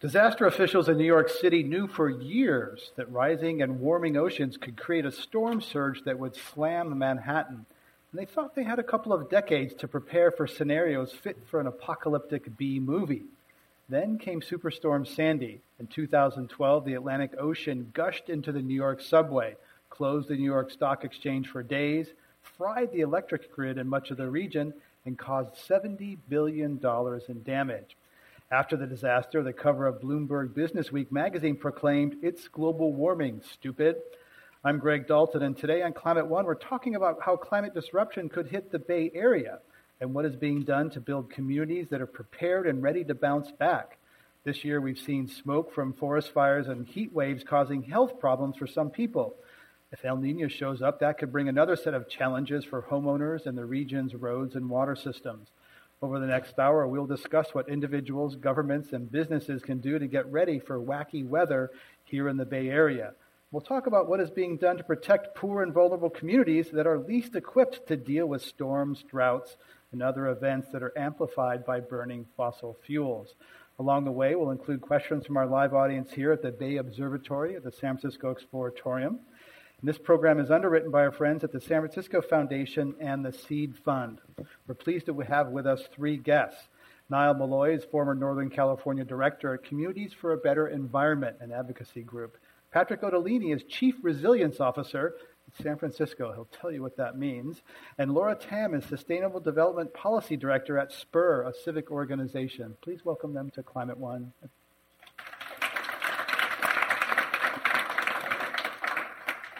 Disaster officials in New York City knew for years that rising and warming oceans could create a storm surge that would slam Manhattan. And they thought they had a couple of decades to prepare for scenarios fit for an apocalyptic B movie. Then came Superstorm Sandy. In 2012, the Atlantic Ocean gushed into the New York subway, closed the New York Stock Exchange for days, fried the electric grid in much of the region, and caused $70 billion in damage. After the disaster, the cover of Bloomberg Businessweek magazine proclaimed, It's global warming, stupid. I'm Greg Dalton, and today on Climate One, we're talking about how climate disruption could hit the Bay Area and what is being done to build communities that are prepared and ready to bounce back. This year, we've seen smoke from forest fires and heat waves causing health problems for some people. If El Nino shows up, that could bring another set of challenges for homeowners and the region's roads and water systems. Over the next hour, we'll discuss what individuals, governments, and businesses can do to get ready for wacky weather here in the Bay Area. We'll talk about what is being done to protect poor and vulnerable communities that are least equipped to deal with storms, droughts, and other events that are amplified by burning fossil fuels. Along the way, we'll include questions from our live audience here at the Bay Observatory at the San Francisco Exploratorium. And this program is underwritten by our friends at the San Francisco Foundation and the Seed Fund. We're pleased to have with us three guests. Nile Malloy is former Northern California Director at Communities for a Better Environment, an advocacy group. Patrick Otellini is Chief Resilience Officer at San Francisco. He'll tell you what that means. And Laura Tam is Sustainable Development Policy Director at SPUR, a civic organization. Please welcome them to Climate One.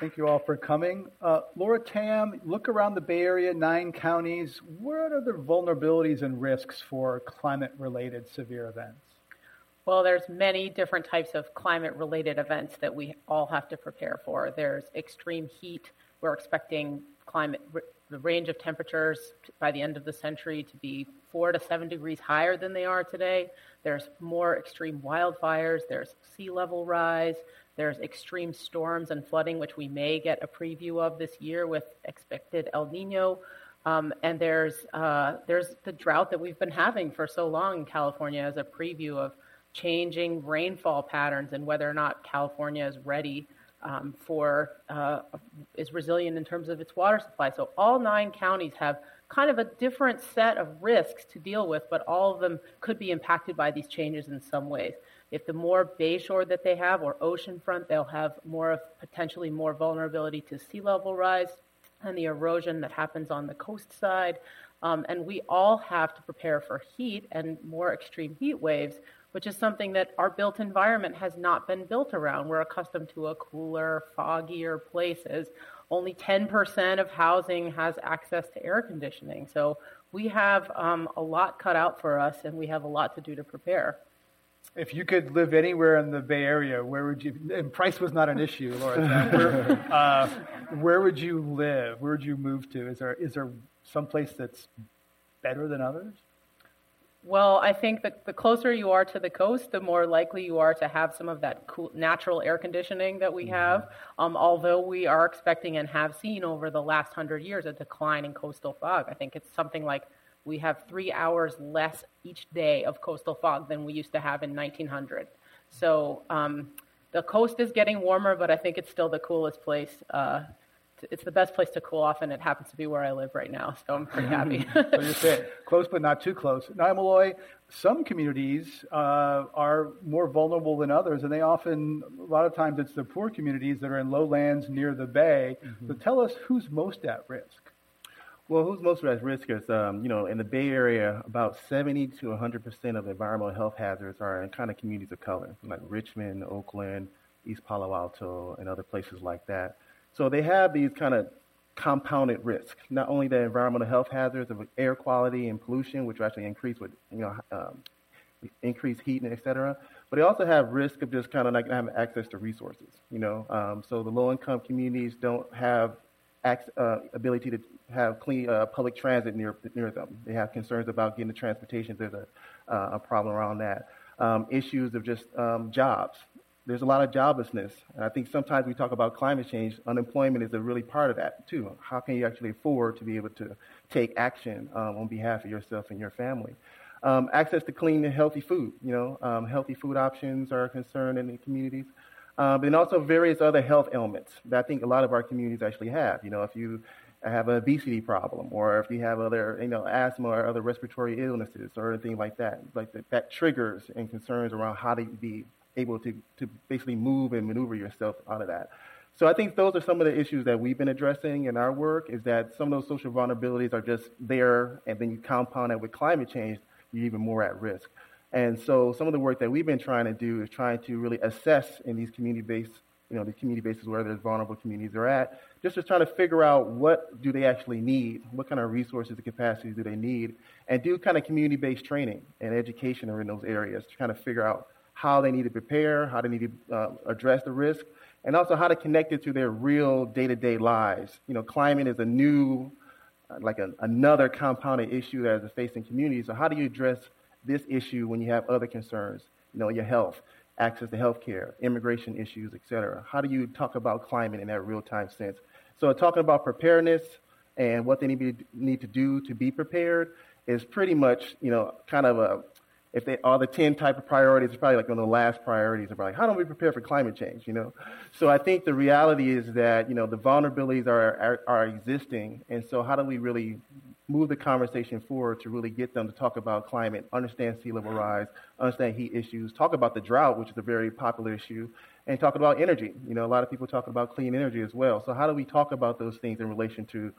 Thank you all for coming. Uh, Laura Tam, look around the Bay Area, nine counties. What are the vulnerabilities and risks for climate related severe events? Well, there's many different types of climate related events that we all have to prepare for. There's extreme heat. We're expecting climate the range of temperatures by the end of the century to be 4 to 7 degrees higher than they are today. There's more extreme wildfires, there's sea level rise, there's extreme storms and flooding, which we may get a preview of this year with expected El Nino. Um, and there's uh, there's the drought that we've been having for so long in California as a preview of changing rainfall patterns and whether or not California is ready um, for uh, is resilient in terms of its water supply. So all nine counties have kind of a different set of risks to deal with, but all of them could be impacted by these changes in some ways. If the more bayshore that they have or oceanfront, they'll have more of potentially more vulnerability to sea level rise and the erosion that happens on the coast side. Um, and we all have to prepare for heat and more extreme heat waves, which is something that our built environment has not been built around. We're accustomed to a cooler, foggier places. Only 10% of housing has access to air conditioning. So we have um, a lot cut out for us, and we have a lot to do to prepare. If you could live anywhere in the Bay Area, where would you? And price was not an issue, Laura. where, uh, where would you live? Where would you move to? Is there is there some place that's better than others? Well, I think that the closer you are to the coast, the more likely you are to have some of that cool, natural air conditioning that we mm-hmm. have. Um, although we are expecting and have seen over the last hundred years a decline in coastal fog. I think it's something like we have three hours less each day of coastal fog than we used to have in 1900. So um, the coast is getting warmer, but I think it's still the coolest place uh, it's the best place to cool off, and it happens to be where I live right now, so I'm pretty happy. so you say close but not too close. Now, Malloy, some communities uh, are more vulnerable than others, and they often, a lot of times, it's the poor communities that are in lowlands near the bay. Mm-hmm. So tell us who's most at risk. Well, who's most at risk is, um, you know, in the Bay Area, about 70 to 100 percent of environmental health hazards are in kind of communities of color, like Richmond, Oakland, East Palo Alto, and other places like that. So they have these kind of compounded risks, not only the environmental health hazards of air quality and pollution, which actually increase with, you know, um, increased heat and et cetera, but they also have risk of just kind of not having access to resources, you know. Um, so the low-income communities don't have uh, ability to have clean uh, public transit near near them. They have concerns about getting the transportation. There's a, uh, a problem around that. Um, issues of just um, jobs there's a lot of joblessness. And I think sometimes we talk about climate change, unemployment is a really part of that too. How can you actually afford to be able to take action um, on behalf of yourself and your family? Um, access to clean and healthy food. You know, um, healthy food options are a concern in the communities. Um, and also various other health ailments that I think a lot of our communities actually have. You know, if you have an obesity problem, or if you have other, you know, asthma or other respiratory illnesses, or anything like that, like that, that triggers and concerns around how to be able to, to basically move and maneuver yourself out of that. So I think those are some of the issues that we've been addressing in our work is that some of those social vulnerabilities are just there, and then you compound it with climate change, you're even more at risk. And so some of the work that we've been trying to do is trying to really assess in these community-based, you know, the community bases where there's vulnerable communities are at, just to try to figure out what do they actually need, what kind of resources and capacities do they need, and do kind of community-based training and education in those areas to kind of figure out how they need to prepare, how they need to uh, address the risk, and also how to connect it to their real day-to-day lives. You know, climate is a new, like a, another compounded issue that is facing communities. So how do you address this issue when you have other concerns? You know, your health, access to health care, immigration issues, et cetera. How do you talk about climate in that real-time sense? So talking about preparedness and what they need, be, need to do to be prepared is pretty much, you know, kind of a if they are the 10 type of priorities, it's probably like one of the last priorities of like, how do we prepare for climate change, you know? So I think the reality is that, you know, the vulnerabilities are, are, are existing. And so how do we really move the conversation forward to really get them to talk about climate, understand sea level rise, understand heat issues, talk about the drought, which is a very popular issue, and talk about energy. You know, a lot of people talk about clean energy as well. So how do we talk about those things in relation to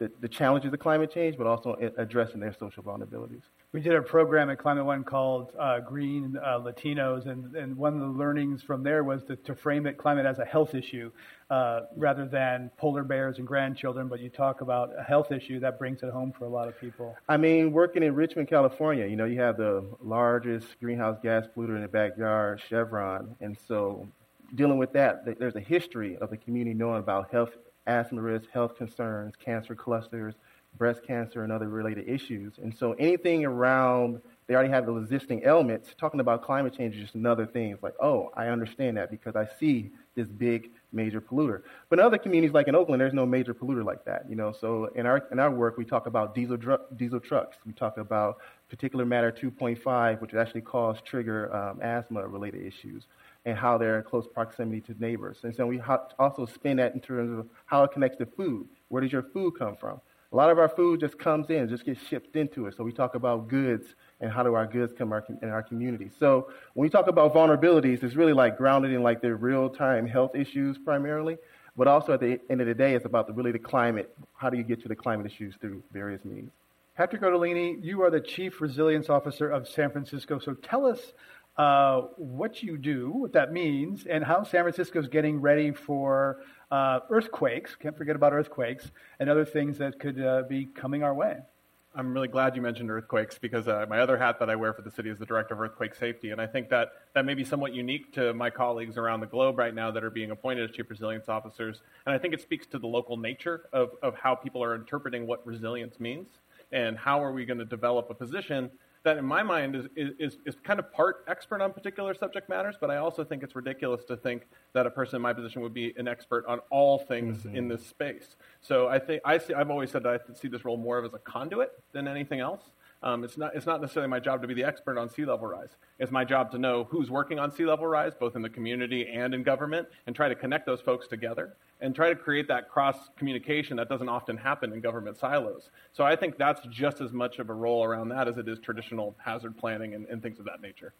the, the challenges of climate change, but also addressing their social vulnerabilities. We did a program at Climate One called uh, Green uh, Latinos, and, and one of the learnings from there was to, to frame it climate as a health issue uh, rather than polar bears and grandchildren. But you talk about a health issue that brings it home for a lot of people. I mean, working in Richmond, California, you know, you have the largest greenhouse gas polluter in the backyard, Chevron, and so dealing with that, there's a history of the community knowing about health asthma risk, health concerns, cancer clusters, breast cancer, and other related issues. And so anything around, they already have those existing elements. Talking about climate change is just another thing. It's like, oh, I understand that because I see this big major polluter. But in other communities like in Oakland, there's no major polluter like that. You know, so in our in our work, we talk about diesel dr- diesel trucks. We talk about particulate matter 2.5, which actually cause trigger um, asthma related issues and how they're in close proximity to neighbors. And so we also spin that in terms of how it connects to food. Where does your food come from? A lot of our food just comes in, just gets shipped into it. So we talk about goods and how do our goods come in our community. So when we talk about vulnerabilities, it's really like grounded in like the real-time health issues primarily, but also at the end of the day, it's about the, really the climate. How do you get to the climate issues through various means? Patrick Otellini, you are the Chief Resilience Officer of San Francisco. So tell us uh, what you do, what that means, and how San Francisco is getting ready for uh, earthquakes. Can't forget about earthquakes and other things that could uh, be coming our way. I'm really glad you mentioned earthquakes because uh, my other hat that I wear for the city is the director of earthquake safety, and I think that that may be somewhat unique to my colleagues around the globe right now that are being appointed as chief resilience officers. And I think it speaks to the local nature of, of how people are interpreting what resilience means and how are we going to develop a position that in my mind is, is, is kind of part expert on particular subject matters, but I also think it's ridiculous to think that a person in my position would be an expert on all things mm-hmm. in this space. So I think I see, I've always said that I see this role more of as a conduit than anything else. Um, it's, not, it's not necessarily my job to be the expert on sea level rise. It's my job to know who's working on sea level rise, both in the community and in government, and try to connect those folks together and try to create that cross communication that doesn't often happen in government silos. So I think that's just as much of a role around that as it is traditional hazard planning and, and things of that nature.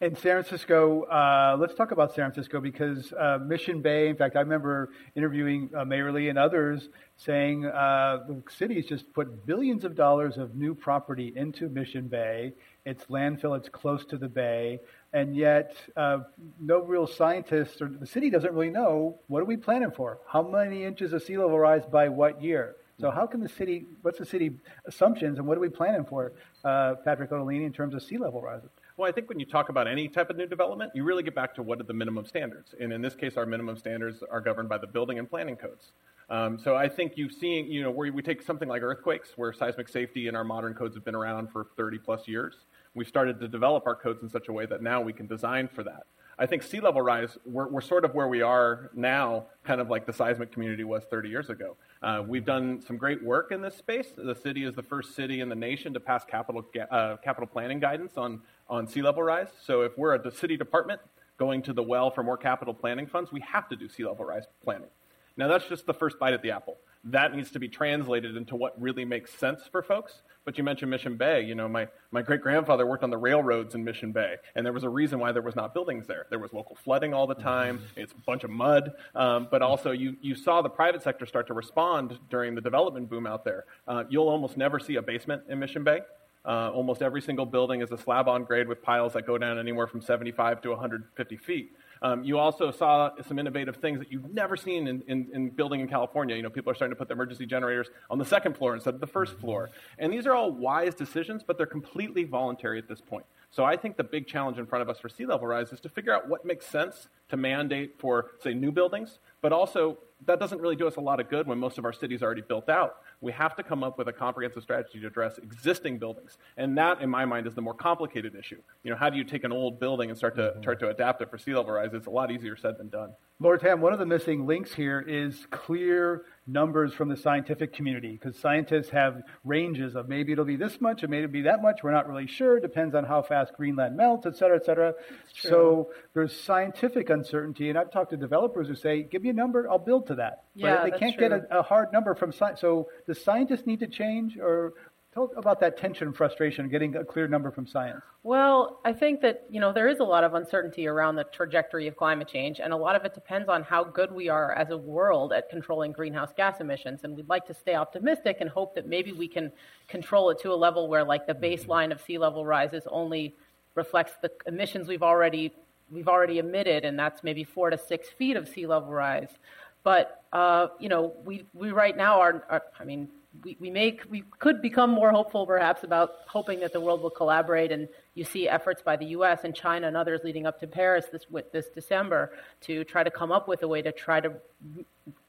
In San Francisco, uh, let's talk about San Francisco because uh, Mission Bay, in fact, I remember interviewing uh, Mayor Lee and others saying uh, the city's just put billions of dollars of new property into Mission Bay. It's landfill, it's close to the bay, and yet uh, no real scientists or the city doesn't really know what are we planning for? How many inches of sea level rise by what year? So how can the city, what's the city assumptions and what are we planning for, uh, Patrick Otellini, in terms of sea level rise? Well, I think when you talk about any type of new development, you really get back to what are the minimum standards. And in this case, our minimum standards are governed by the building and planning codes. Um, so I think you've seen, you know, where we take something like earthquakes, where seismic safety in our modern codes have been around for 30 plus years. We've started to develop our codes in such a way that now we can design for that. I think sea level rise, we're, we're, sort of where we are now, kind of like the seismic community was 30 years ago. Uh, we've done some great work in this space. The city is the first city in the nation to pass capital, uh, capital planning guidance on on sea level rise. So if we're a city department going to the well for more capital planning funds, we have to do sea level rise planning. Now that's just the first bite at the apple. That needs to be translated into what really makes sense for folks. But you mentioned Mission Bay. You know, my, my great grandfather worked on the railroads in Mission Bay, and there was a reason why there was not buildings there. There was local flooding all the time. It's a bunch of mud. Um, but also, you, you saw the private sector start to respond during the development boom out there. Uh, you'll almost never see a basement in Mission Bay. Uh, almost every single building is a slab on grade with piles that go down anywhere from 75 to 150 feet. Um, you also saw some innovative things that you've never seen in, in, in, building in California. You know, people are starting to put the emergency generators on the second floor instead of the first floor. And these are all wise decisions, but they're completely voluntary at this point. So I think the big challenge in front of us for sea level rise is to figure out what makes sense to mandate for, say, new buildings, but also that doesn't really do us a lot of good when most of our cities are already built out. We have to come up with a comprehensive strategy to address existing buildings. And that, in my mind, is the more complicated issue. You know, how do you take an old building and start to, mm-hmm. start to adapt it for sea level rise? It's a lot easier said than done. Laura Tam, one of the missing links here is clear numbers from the scientific community because scientists have ranges of maybe it'll be this much, it may be that much. We're not really sure. It depends on how fast Greenland melts, et cetera, et cetera. So there's scientific uncertainty. And I've talked to developers who say, give me a number, I'll build to that. Yeah, but they can't true. get a, a, hard number from science. So does scientists need to change or Tell about that tension and frustration, getting a clear number from science. Well, I think that you know there is a lot of uncertainty around the trajectory of climate change, and a lot of it depends on how good we are as a world at controlling greenhouse gas emissions. And we'd like to stay optimistic and hope that maybe we can control it to a level where, like, the baseline of sea level rises only reflects the emissions we've already we've already emitted, and that's maybe four to six feet of sea level rise. But uh, you know, we we right now are, are I mean we, we make we could become more hopeful perhaps about hoping that the world will collaborate and you see efforts by the US and China and others leading up to Paris this this December to try to come up with a way to try to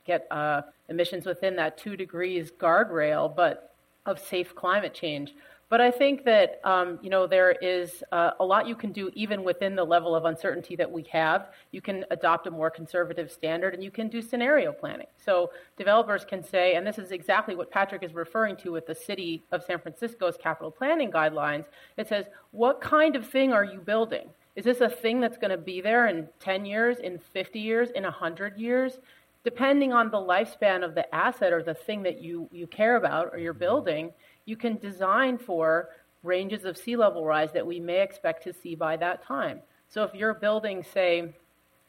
get uh, emissions within that two degrees guardrail but of safe climate change but I think that um, you know there is uh, a lot you can do even within the level of uncertainty that we have. You can adopt a more conservative standard, and you can do scenario planning. So developers can say, and this is exactly what Patrick is referring to with the city of San Francisco's capital planning guidelines. It says, what kind of thing are you building? Is this a thing that's going to be there in 10 years, in 50 years, in 100 years? Depending on the lifespan of the asset or the thing that you, you care about or you're building, you can design for ranges of sea level rise that we may expect to see by that time. So if you're building, say,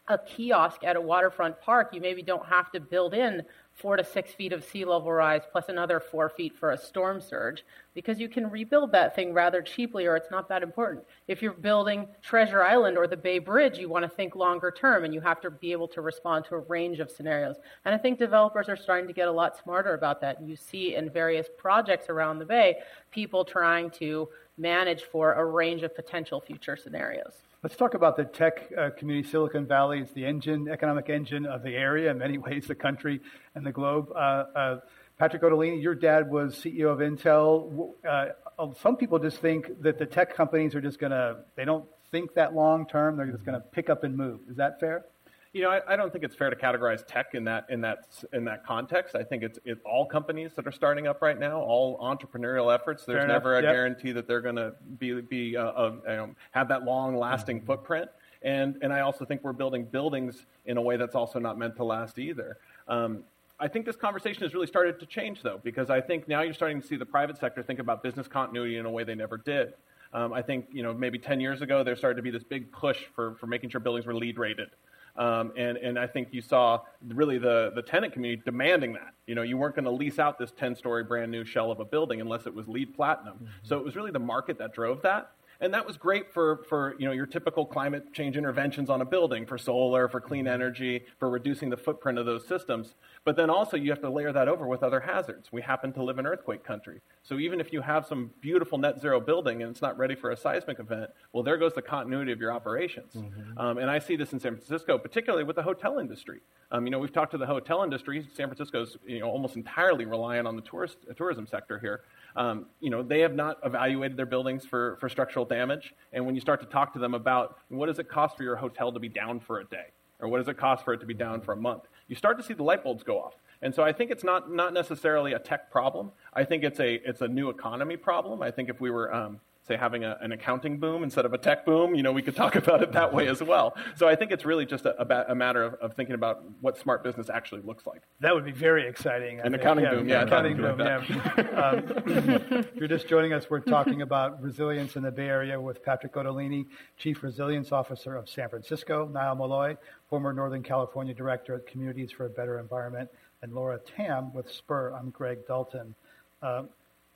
a kiosk at a waterfront park, you maybe don't have to build in four to six feet of sea level rise plus another four feet for a storm surge because you can rebuild that thing rather cheaply or it's not that important. If you're building Treasure Island or the Bay Bridge, you want to think longer term and you have to be able to respond to a range of scenarios. And I think developers are starting to get a lot smarter about that. You see in various projects around the Bay people trying to manage for a range of potential future scenarios. Let's talk about the tech uh, community. Silicon Valley is the engine, economic engine of the area, in many ways, the country and the globe. Uh, uh, Patrick Otellini, your dad was CEO of Intel. Uh, uh, some people just think that the tech companies are just going to, they don't think that long term. They're just going to pick up and move. Is that fair? You know, I, I, don't think it's fair to categorize tech in that in that in that context. I think it's it, all companies that are starting up right now, all entrepreneurial efforts. There's never a yep. guarantee that they're going to be be uh, uh, have that long lasting mm-hmm. footprint. And and I also think we're building buildings in a way that's also not meant to last either. Um, I think this conversation has really started to change, though, because I think now you're starting to see the private sector think about business continuity in a way they never did. Um, I think you know maybe 10 years ago there started to be this big push for, for making sure buildings were LEED rated. Um, and, and I think you saw really the, the tenant community demanding that. You know, you weren't going to lease out this 10 story brand new shell of a building unless it was LEED platinum. Mm-hmm. So it was really the market that drove that and that was great for, for you know, your typical climate change interventions on a building, for solar, for clean energy, for reducing the footprint of those systems. But then also you have to layer that over with other hazards. We happen to live in earthquake country. So even if you have some beautiful net zero building and it's not ready for a seismic event, well, there goes the continuity of your operations. Mm-hmm. Um, and I see this in San Francisco, particularly with the hotel industry. Um, you know, we've talked to the hotel industry. San Francisco's you know, almost entirely reliant on the tourist, tourism sector here. Um, you know, they have not evaluated their buildings for, for structural damage. And when you start to talk to them about what does it cost for your hotel to be down for a day, or what does it cost for it to be down for a month, you start to see the light bulbs go off. And so I think it's not, not necessarily a tech problem. I think it's a, it's a new economy problem. I think if we were um, say having a, an accounting boom instead of a tech boom you know we could talk about it that way as well. So i think it's really just a, a, a matter of, of, thinking about what smart business actually looks like. That would be very exciting an accounting yeah, boom yeah, accounting boom yeah. um, if you're just joining us. We're talking about resilience in the bay area with patrick otellini chief resilience officer of san francisco nile malloy former northern california director at communities for a better environment and laura tam with spur. I'm greg dalton. Uh,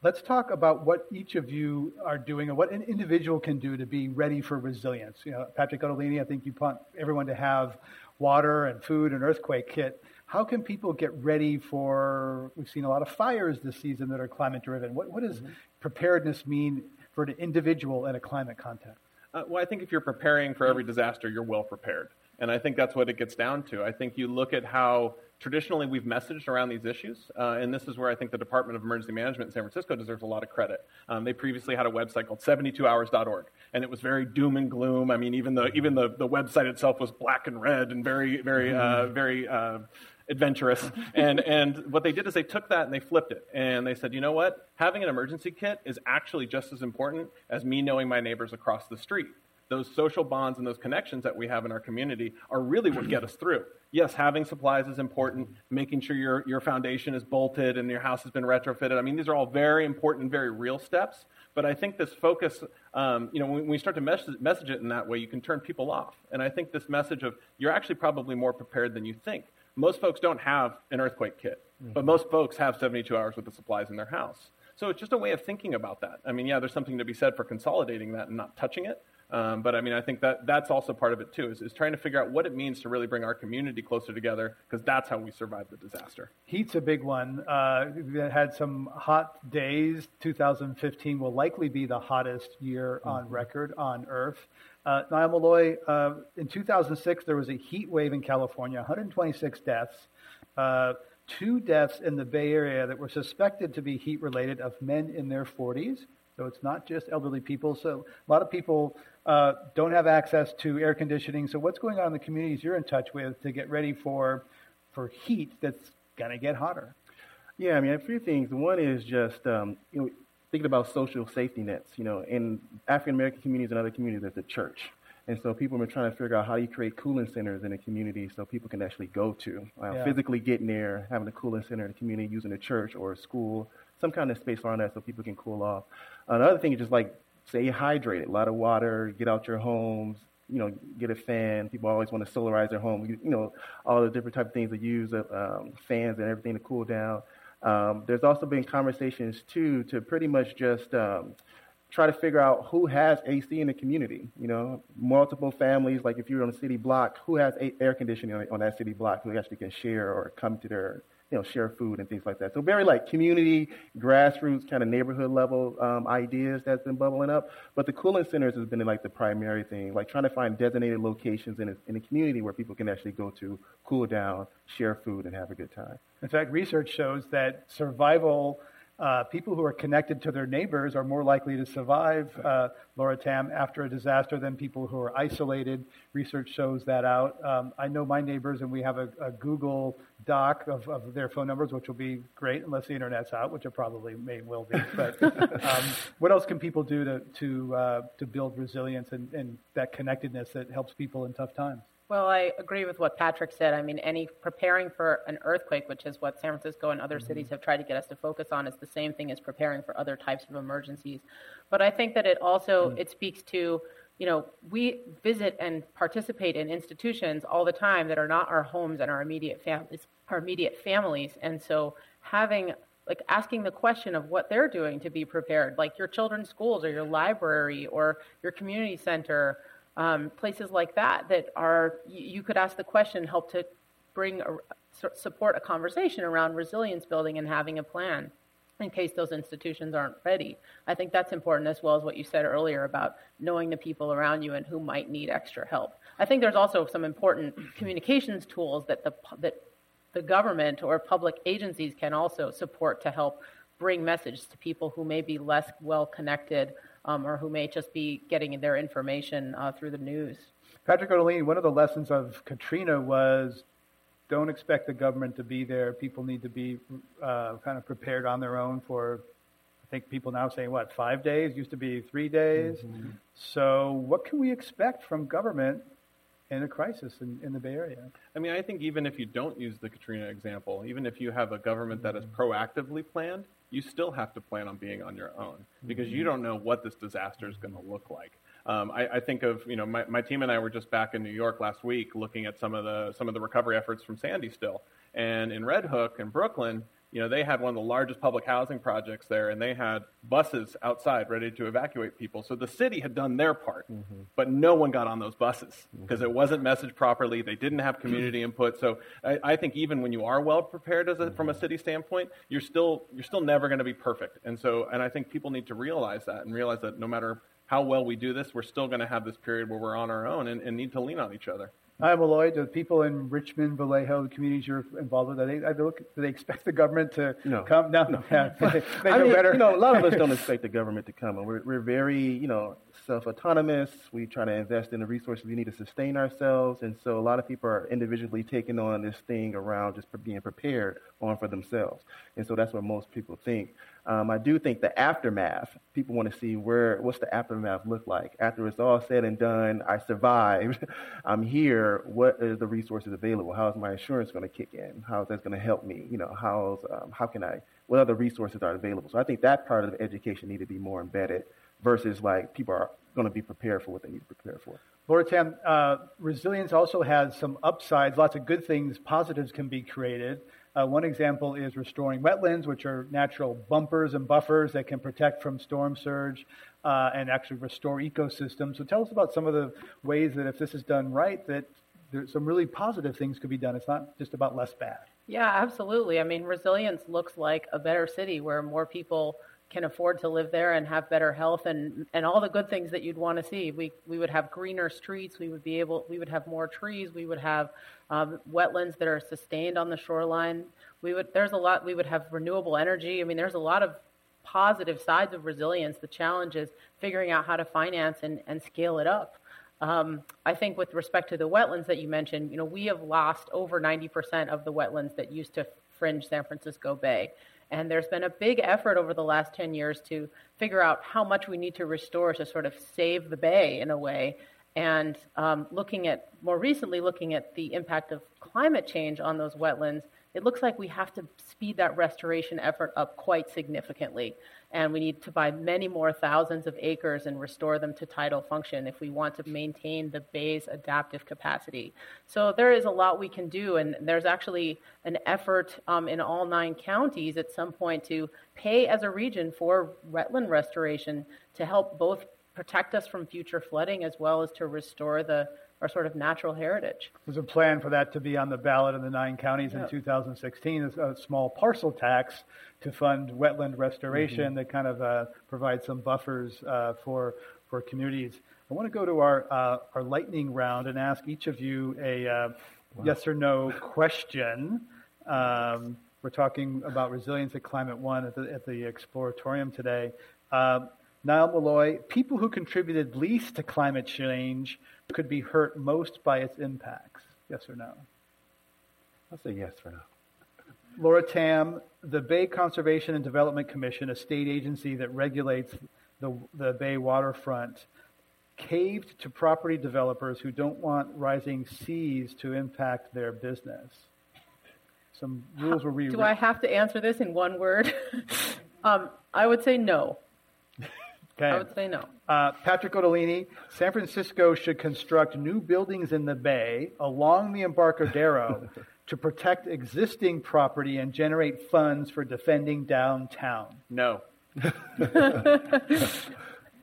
Let's talk about what each of you are doing and what an individual can do to be ready for resilience. You know, Patrick Otellini, I think you want everyone to have water and food and earthquake kit. How can people get ready for? We've seen a lot of fires this season that are climate driven. What, what does mm-hmm. preparedness mean for an individual in a climate context? Uh, well, I think if you're preparing for every disaster, you're well prepared. And I think that's what it gets down to. I think you look at how traditionally we've messaged around these issues, uh, and this is where I think the Department of Emergency Management in San Francisco deserves a lot of credit. Um, they previously had a website called 72hours.org, and it was very doom and gloom. I mean, even the even the, the website itself was black and red and very very uh, mm-hmm. very uh, adventurous. and and what they did is they took that and they flipped it, and they said, you know what, having an emergency kit is actually just as important as me knowing my neighbors across the street those social bonds and those connections that we have in our community are really what get us through. Yes, having supplies is important, making sure your, your foundation is bolted and your house has been retrofitted. I mean, these are all very important, very real steps. But I think this focus, um, you know, when we start to message, message it in that way, you can turn people off. And I think this message of you're actually probably more prepared than you think. Most folks don't have an earthquake kit, mm-hmm. but most folks have 72 hours worth of supplies in their house. So it's just a way of thinking about that. I mean, yeah, there's something to be said for consolidating that and not touching it. Um, but I mean, I think that that's also part of it too, is, is trying to figure out what it means to really bring our community closer together, because that's how we survive the disaster. Heat's a big one. Uh, we had some hot days. 2015 will likely be the hottest year mm-hmm. on record on Earth. Uh, Nile Malloy, uh, in 2006, there was a heat wave in California, 126 deaths. Uh, two deaths in the Bay Area that were suspected to be heat related of men in their 40s. So it's not just elderly people. So a lot of people uh, don't have access to air conditioning. So what's going on in the communities you're in touch with to get ready for for heat that's going to get hotter? Yeah, I mean, a few things. One is just um, you know thinking about social safety nets. You know, in African American communities and other communities, there's the church. And so people have been trying to figure out how you create cooling centers in a community so people can actually go to. Uh, yeah. Physically getting there, having a cooling center in a community, using a church or a school, some kind of space around that so people can cool off. Another thing is just like stay hydrated, a lot of water, get out your homes, you know, get a fan. People always want to solarize their home. You, you know, all the different type of things they use, um, fans and everything to cool down. Um, there's also been conversations too to pretty much just um, try to figure out who has AC in the community. You know, multiple families. Like if you're on a city block, who has air conditioning on, on that city block who actually can share or come to their you know, share food and things like that. So very like community, grassroots, kind of neighborhood level um, ideas that's been bubbling up. But the cooling centers has been like the primary thing, like trying to find designated locations in a, in a community where people can actually go to cool down, share food, and have a good time. In fact, research shows that survival Uh, people who are connected to their neighbors are more likely to survive, uh, Laura Tam, after a disaster than people who are isolated. Research shows that out. Um, I know my neighbors, and we have a, a Google Doc of, of, their phone numbers, which will be great unless the internet's out, which it probably may will be. But um, what else can people do to to uh, to build resilience and, and that connectedness that helps people in tough times? Well, I agree with what Patrick said. I mean, any preparing for an earthquake, which is what San Francisco and other mm-hmm. cities have tried to get us to focus on, is the same thing as preparing for other types of emergencies. But I think that it also mm-hmm. it speaks to, you know, we visit and participate in institutions all the time that are not our homes and our immediate families, our immediate families, and so having like asking the question of what they're doing to be prepared, like your children's schools or your library or your community center um, places like that that are you, could ask the question, help to bring a, support a conversation around resilience building and having a plan in case those institutions aren't ready. I think that's important as well as what you said earlier about knowing the people around you and who might need extra help. I think there's also some important communications tools that the that the government or public agencies can also support to help bring messages to people who may be less well connected um, or who may just be getting their information uh, through the news. Patrick Otellini, one of the lessons of Katrina was don't expect the government to be there. People need to be uh, kind of prepared on their own for, I think people now saying, what, five days? Used to be three days. Mm-hmm. So, what can we expect from government in a crisis in, in the Bay Area? I mean, I think even if you don't use the Katrina example, even if you have a government that is mm-hmm. proactively planned, you still have to plan on being on your own because you mm-hmm. don't know what this disaster is going to look like. Um, I, I, think of you know my, my team and I were just back in New York last week looking at some of the some of the recovery efforts from Sandy still, and in Red Hook and Brooklyn, you know, they had one of the largest public housing projects there, and they had buses outside ready to evacuate people. So the city had done their part, mm-hmm. but no one got on those buses because mm-hmm. it wasn't messaged properly. They didn't have community input. So I, I, think even when you are well prepared as a, from a mm-hmm. city standpoint, you're still you're still never going to be perfect. And so, and I think people need to realize that and realize that no matter how well we do this, we're still going to have this period where we're on our own and, and need to lean on each other. Hi, Lloyd. The people in Richmond, Vallejo, the communities you're involved with, they, do they expect the government to no. come? No, no. They, they I mean, better. You know, a lot of us don't expect the government to come, and we're, we're very, you know, self-autonomous. We try to invest in the resources we need to sustain ourselves, and so a lot of people are individually taking on this thing around just being prepared on for themselves, and so that's what most people think. Um, I do think the aftermath, people want to see where, what's the aftermath look like? After it's all said and done, I survived, I'm here, what are the resources available? How is my insurance going to kick in? How is that going to help me? You know, how's, um, how can I, what other resources are available? So I think that part of education need to be more embedded versus like people are going to be prepared for what they need to prepare for. Laura Tam, uh, resilience also has some upsides, lots of good things, positives can be created. Uh, one example is restoring wetlands, which are natural bumpers and buffers that can protect from storm surge uh, and actually restore ecosystems. So tell us about some of the ways that if this is done right, that there's some really positive things could be done. It's not just about less bad. Yeah, absolutely. I mean, resilience looks like a better city where more people can afford to live there and have better health and, and all the good things that you'd want to see. We, we would have greener streets. We would be able, we would have more trees. We would have um, wetlands that are sustained on the shoreline. We would, there's a lot, we would have renewable energy. I mean, there's a lot of positive sides of resilience. The challenge is figuring out how to finance and, and scale it up. Um, I think with respect to the wetlands that you mentioned, you know, we have lost over 90% of the wetlands that used to fringe San Francisco Bay. And there's been a big effort over the last 10 years to figure out how much we need to restore to sort of save the bay in a way. And um, looking at, more recently, looking at the impact of climate change on those wetlands, it looks like we have to speed that restoration effort up quite significantly and we need to buy many more thousands of acres and restore them to tidal function if we want to maintain the bay's adaptive capacity. So there is a lot we can do, and there's actually an effort um, in all nine counties at some point to pay as a region for wetland restoration to help both protect us from future flooding as well as to restore the our sort of natural heritage. There's a plan for that to be on the ballot in the nine counties yep. in 2016. as a small parcel tax to fund wetland restoration mm-hmm. that kind of uh, provides some buffers uh, for for communities. I want to go to our uh, our lightning round and ask each of you a uh, wow. yes or no question. Um, We're talking about resilience at Climate One at the, at the Exploratorium today. Uh, Nile Malloy, people who contributed least to climate change could be hurt most by its impacts. Yes or no? I'll say yes for now. Laura Tam, the Bay Conservation and Development Commission, a state agency that regulates the, the Bay waterfront, caved to property developers who don't want rising seas to impact their business. Some rules were rewritten. Do I have to answer this in one word? um, I would say no. Okay. I would say no. Uh, Patrick Otellini, San Francisco should construct new buildings in the bay along the Embarcadero to protect existing property and generate funds for defending downtown. No.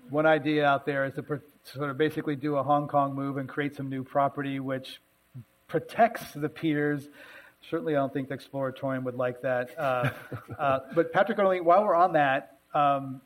One idea out there is to pr- sort of basically do a Hong Kong move and create some new property which protects the piers. Certainly, I don't think the Exploratorium would like that. Uh, uh, but Patrick Otellini, while we're on that, um,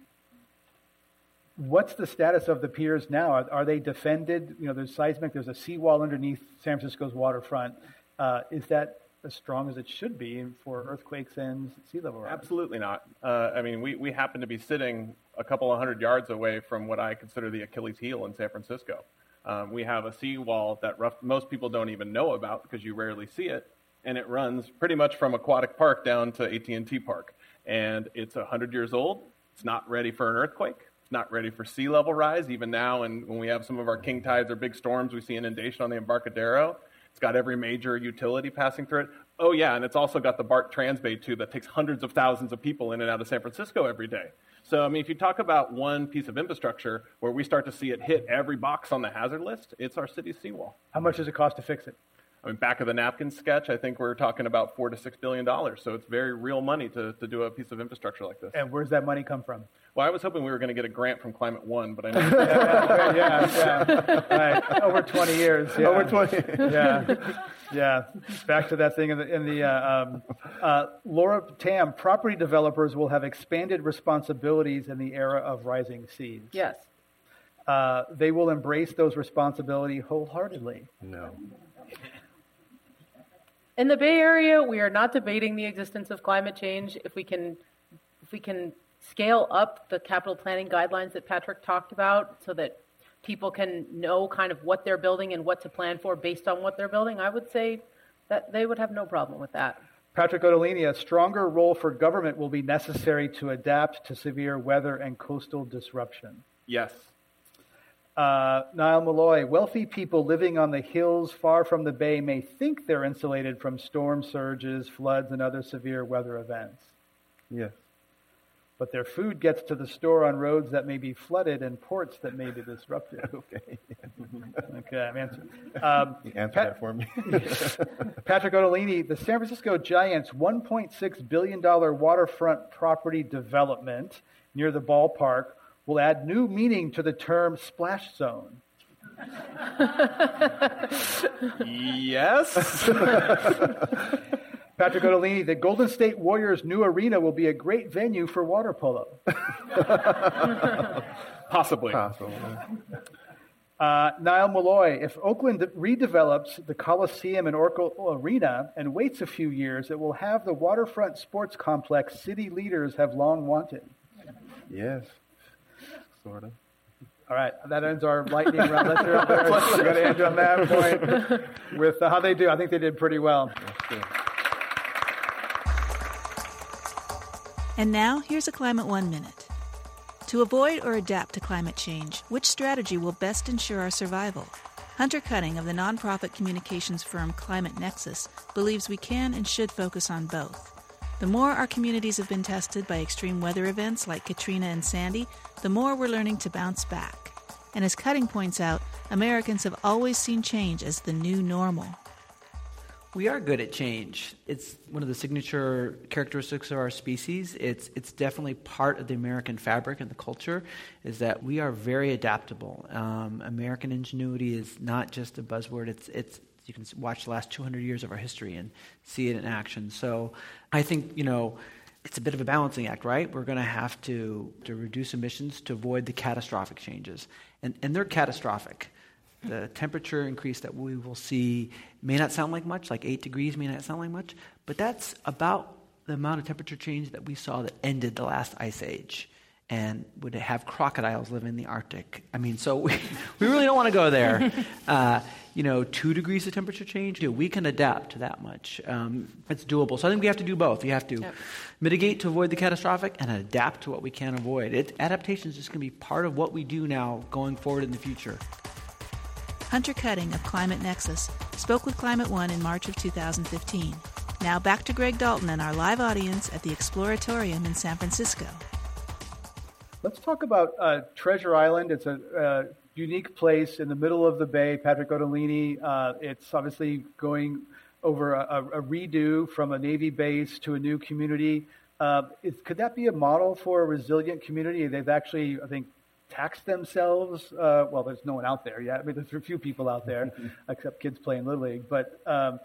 what's the status of the piers now? Are, are, they defended? You know, there's seismic, there's a seawall underneath San Francisco's waterfront. Uh, is that as strong as it should be for earthquakes and sea level rise? Absolutely not. Uh, I mean, we, we happen to be sitting a couple of hundred yards away from what I consider the Achilles heel in San Francisco. Um, we have a seawall that rough, most people don't even know about because you rarely see it, and it runs pretty much from Aquatic Park down to AT&T Park. And it's 100 years old. It's not ready for an earthquake. Not ready for sea level rise. Even now, and when we have some of our king tides or big storms, we see inundation on the Embarcadero. It's got every major utility passing through it. Oh, yeah, and it's also got the BART Transbay tube that takes hundreds of thousands of people in and out of San Francisco every day. So, I mean, if you talk about one piece of infrastructure where we start to see it hit every box on the hazard list, it's our city's seawall. How much does it cost to fix it? I mean, back of the napkin sketch, I think we're talking about four to six billion dollars. So it's very real money to, to do a piece of infrastructure like this. And where's that money come from? Well, I was hoping we were going to get a grant from Climate One, but I know. yeah, yeah, yeah. Right. Over 20 years. Yeah. Over 20. yeah, yeah. Back to that thing in the, in the uh, um, uh, Laura Tam, property developers will have expanded responsibilities in the era of rising seas. Yes. Uh, they will embrace those responsibilities wholeheartedly. No. In the Bay Area, we are not debating the existence of climate change. If we can, if we can scale up the capital planning guidelines that Patrick talked about, so that people can know kind of what they're building and what to plan for based on what they're building, I would say that they would have no problem with that. Patrick Otellini, a stronger role for government will be necessary to adapt to severe weather and coastal disruption. Yes. Uh, Nile Malloy, wealthy people living on the hills far from the bay may think they're insulated from storm surges, floods, and other severe weather events. Yes. But their food gets to the store on roads that may be flooded and ports that may be disrupted. okay. okay, I'm answering. Um, you answered Pat- that for me. Patrick Otellini, the San Francisco Giants' $1.6 billion waterfront property development near the ballpark will add new meaning to the term splash zone. Yes. Patrick Otellini, the Golden State Warriors' new arena will be a great venue for water polo. Possibly. Possible. Uh, Nile Malloy, if Oakland redevelops the Coliseum and Oracle Arena and waits a few years, it will have the waterfront sports complex city leaders have long wanted. Yes. Sort of. All right, that ends our lightning round. Let's hear it there. We got Andrew on that point with uh, how they do. I think they did pretty well. And now, here's a Climate One Minute. To avoid or adapt to climate change, which strategy will best ensure our survival? Hunter Cutting of the nonprofit communications firm Climate Nexus believes we can and should focus on both. The more our communities have been tested by extreme weather events like Katrina and Sandy, the more we're learning to bounce back. And as Cutting points out, Americans have always seen change as the new normal. We are good at change. It's one of the signature characteristics of our species. It's it's definitely part of the American fabric and the culture. Is that we are very adaptable. Um, American ingenuity is not just a buzzword. It's it's you can watch the last 200 years of our history and see it in action. So I think you know it's a bit of a balancing act, right? We're going to have to to reduce emissions to avoid the catastrophic changes, and and they're catastrophic the temperature increase that we will see may not sound like much, like 8 degrees may not sound like much, but that's about the amount of temperature change that we saw that ended the last ice age and would have crocodiles live in the Arctic. I mean, so we, we really don't want to go there. Uh, you know, two degrees of temperature change, we can adapt to that much. Um, it's doable. So I think we have to do both. You have to yep. mitigate to avoid the catastrophic and adapt to what we can avoid. It, adaptation is just going to be part of what we do now going forward in the future. Hunter Cutting of Climate Nexus spoke with Climate One in March of 2015. Now back to Greg Dalton and our live audience at the Exploratorium in San Francisco. Let's talk about uh, Treasure Island. It's a uh, unique place in the middle of the bay. Patrick Otellini. Uh, it's obviously going over a, a, redo from a Navy base to a new community. Uh, is, could that be a model for a resilient community? They've actually, I think, taxed themselves. Uh, well, there's no one out there yet. I mean, there's a few people out there, except kids playing Little League. But um,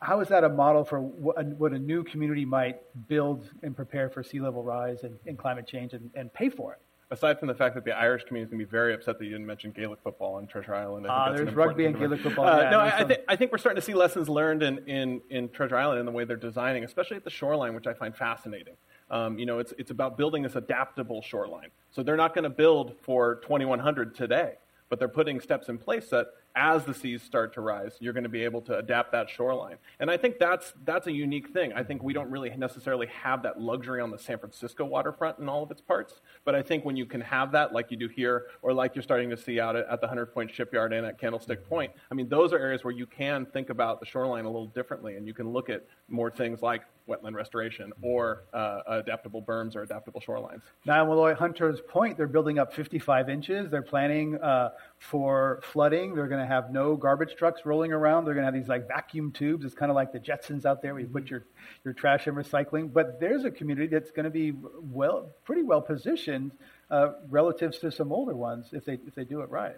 how is that a model for what a new community might build and prepare for sea level rise and, and climate change and, and, pay for it? Aside from the fact that the Irish community is going to be very upset that you didn't mention Gaelic football on Treasure Island. Ah, uh, there's rugby and Gaelic football. Uh, yeah, no, I, I, th- I, think we're starting to see lessons learned in, in, in Treasure Island in the way they're designing, especially at the shoreline, which I find fascinating. Um, you know, it's, it's about building this adaptable shoreline. So they're not going to build for 2100 today, but they're putting steps in place that as the seas start to rise, you're going to be able to adapt that shoreline. And I think that's that's a unique thing. I think we don't really necessarily have that luxury on the San Francisco waterfront in all of its parts. But I think when you can have that, like you do here, or like you're starting to see out at, at the Hunters Point Shipyard and at Candlestick Point, I mean, those are areas where you can think about the shoreline a little differently, and you can look at more things like wetland restoration or uh, adaptable berms or adaptable shorelines. Nile Malloy Hunter's Point, they're building up 55 inches. They're planning uh, for flooding. They're going to have no garbage trucks rolling around. They're going to have these like vacuum tubes. It's kind of like the Jetsons out there where you put your, your trash and recycling. But there's a community that's going to be well, pretty well positioned uh, relative to some older ones if they, if they do it right.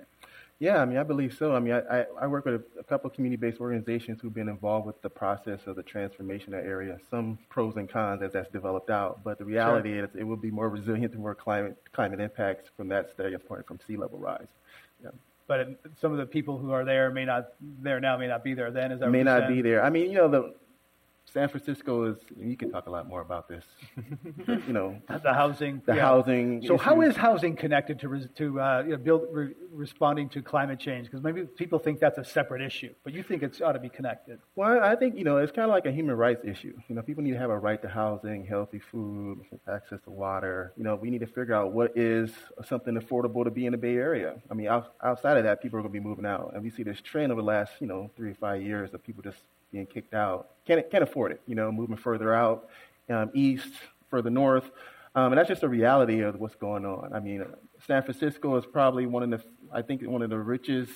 Yeah, I mean, I believe so. I mean, I, I, I work with a, a couple of community-based organizations who've been involved with the process of the transformation of that area. Some pros and cons as that's developed out, but the reality sure. is it will be more resilient to more climate climate impacts from that standpoint from sea level rise. Yeah. But some of the people who are there may not there now may not be there then. Is that may not be there? I mean, you know, the San Francisco is, you can talk a lot more about this. you know, the housing, the yeah. housing. So, issues. how is housing connected to to uh, you know, build re- responding to climate change? Because maybe people think that's a separate issue, but you think it ought to be connected. Well, I think you know it's kind of like a human rights issue. You know, people need to have a right to housing, healthy food, access to water. You know, we need to figure out what is something affordable to be in the Bay Area. I mean, out, outside of that, people are going to be moving out, and we see this trend over the last you know three or five years of people just being kicked out. Can't, can't afford it, you know, moving further out, um, east, further north. Um, and that's just a reality of what's going on. I mean, San Francisco is probably one of the, I think, one of the richest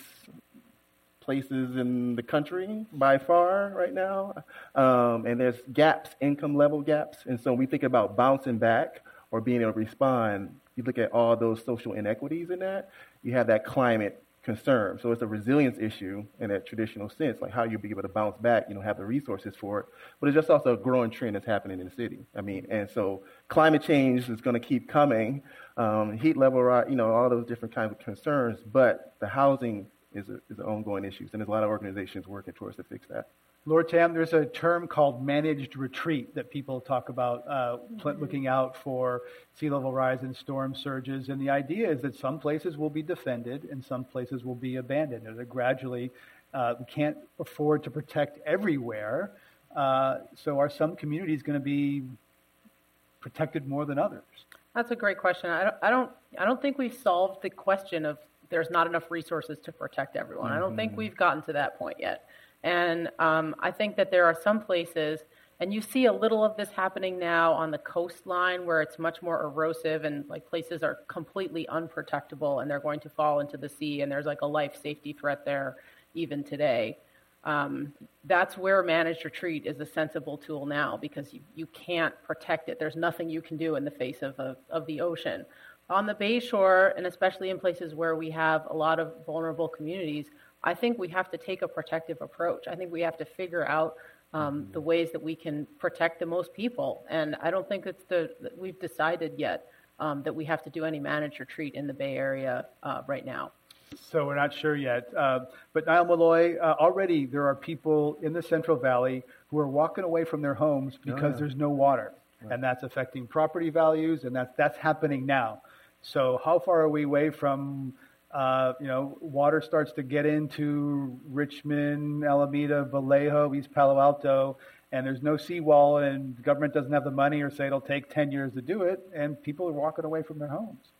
places in the country by far right now. Um, and there's gaps, income level gaps. And so when we think about bouncing back or being able to respond. You look at all those social inequities in that. You have that climate concern. So it's a resilience issue in that traditional sense, like how you'll be able to bounce back, you know, have the resources for it. But it's just also a growing trend that's happening in the city. I mean, and so climate change is going to keep coming, um, heat level, rise, you know, all those different kinds of concerns. But the housing is, a, is an ongoing issue, and there's a lot of organizations working towards to fix that. Laura Tam, there's a term called managed retreat that people talk about, uh, mm-hmm. looking out for sea level rise and storm surges. And the idea is that some places will be defended and some places will be abandoned. That gradually, uh, we can't afford to protect everywhere. Uh, so, are some communities going to be protected more than others? That's a great question. I don't, I don't, I don't think we've solved the question of there's not enough resources to protect everyone. Mm-hmm. I don't think mm-hmm. we've gotten to that point yet. And um, I think that there are some places, and you see a little of this happening now on the coastline where it's much more erosive and like places are completely unprotectable and they're going to fall into the sea and there's like a life safety threat there even today. Um, that's where managed retreat is a sensible tool now because you, you can't protect it. There's nothing you can do in the face of, a, of the ocean. On the bay shore, and especially in places where we have a lot of vulnerable communities, I think we have to take a protective approach. I think we have to figure out um, the ways that we can protect the most people. And I don't think it's the we've decided yet um, that we have to do any managed retreat in the Bay Area uh, right now. So we're not sure yet. Uh, but Nile Malloy, uh, already there are people in the Central Valley who are walking away from their homes because oh, yeah. there's no water. Right. And that's affecting property values, and that's, that's happening now. So how far are we away from, uh, you know, water starts to get into Richmond, Alameda, Vallejo, East Palo Alto, and there's no seawall, and the government doesn't have the money or say it'll take 10 years to do it, and people are walking away from their homes.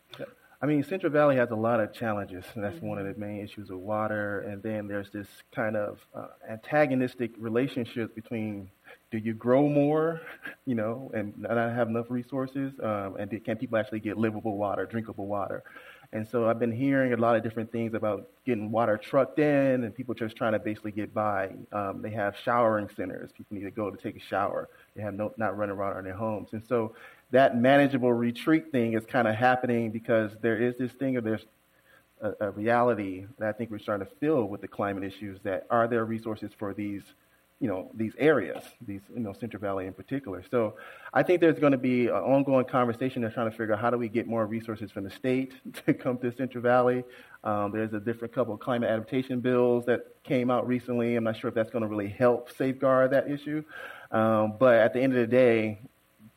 I mean, Central Valley has a lot of challenges, and that's mm-hmm. one of the main issues of water. And then there's this kind of uh, antagonistic relationship between do you grow more, you know, and not have enough resources, um, and can people actually get livable water, drinkable water? And so I've been hearing a lot of different things about getting water trucked in and people just trying to basically get by. Um, they have showering centers. People need to go to take a shower. They have no, not running around in their homes. And so that manageable retreat thing is kind of happening because there is this thing of there's a, a reality that I think we're starting to feel with the climate issues that are there resources for these – you know, these areas, these, you know, Central Valley in particular. So I think there's going to be an ongoing conversation They're trying to figure out how do we get more resources from the state to come to Central Valley. Um, there's a different couple of climate adaptation bills that came out recently. I'm not sure if that's going to really help safeguard that issue. Um, but at the end of the day,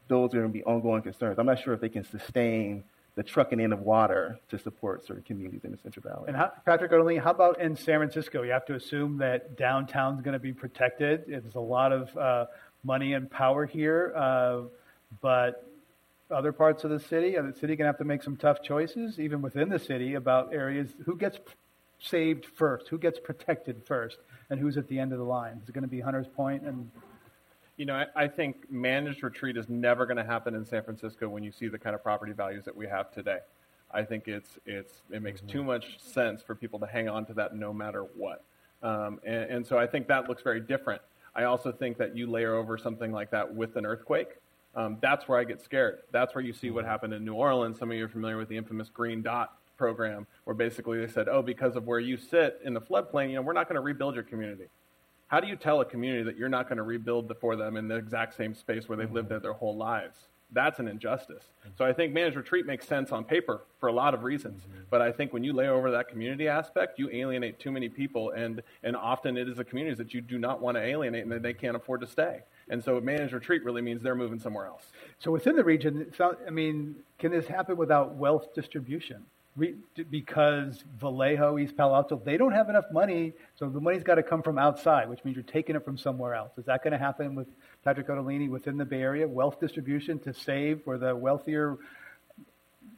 those are going to be ongoing concerns. I'm not sure if they can sustain the trucking in of water to support certain communities in the Central Valley. And how, Patrick Otellini, how about in San Francisco? You have to assume that downtown's going to be protected. There's a lot of uh, money and power here, uh, but other parts of the city, the city going to have to make some tough choices, even within the city, about areas who gets saved first, who gets protected first, and who's at the end of the line. Is it going to be Hunters Point and you know, I, I, think managed retreat is never going to happen in San Francisco when you see the kind of property values that we have today. I think it's it's it makes too much sense for people to hang on to that no matter what, um, and, and, so I think that looks very different. I also think that you layer over something like that with an earthquake. Um, that's where I get scared. That's where you see what happened in New Orleans. Some of you are familiar with the infamous Green Dot program, where basically they said, "Oh, because of where you sit in the floodplain, you know, we're not going to rebuild your community." How do you tell a community that you're not going to rebuild for them in the exact same space where they've lived there their whole lives? That's an injustice. So I think managed retreat makes sense on paper for a lot of reasons. Mm-hmm. But I think when you lay over that community aspect, you alienate too many people, and, and often it is the communities that you do not want to alienate and that they can't afford to stay. And so managed retreat really means they're moving somewhere else. So within the region, I mean, can this happen without wealth distribution? Because Vallejo, East Palo Alto, they don't have enough money, so the money's got to come from outside, which means you're taking it from somewhere else. Is that going to happen with Patrick Otellini within the Bay Area? Wealth distribution to save where the wealthier,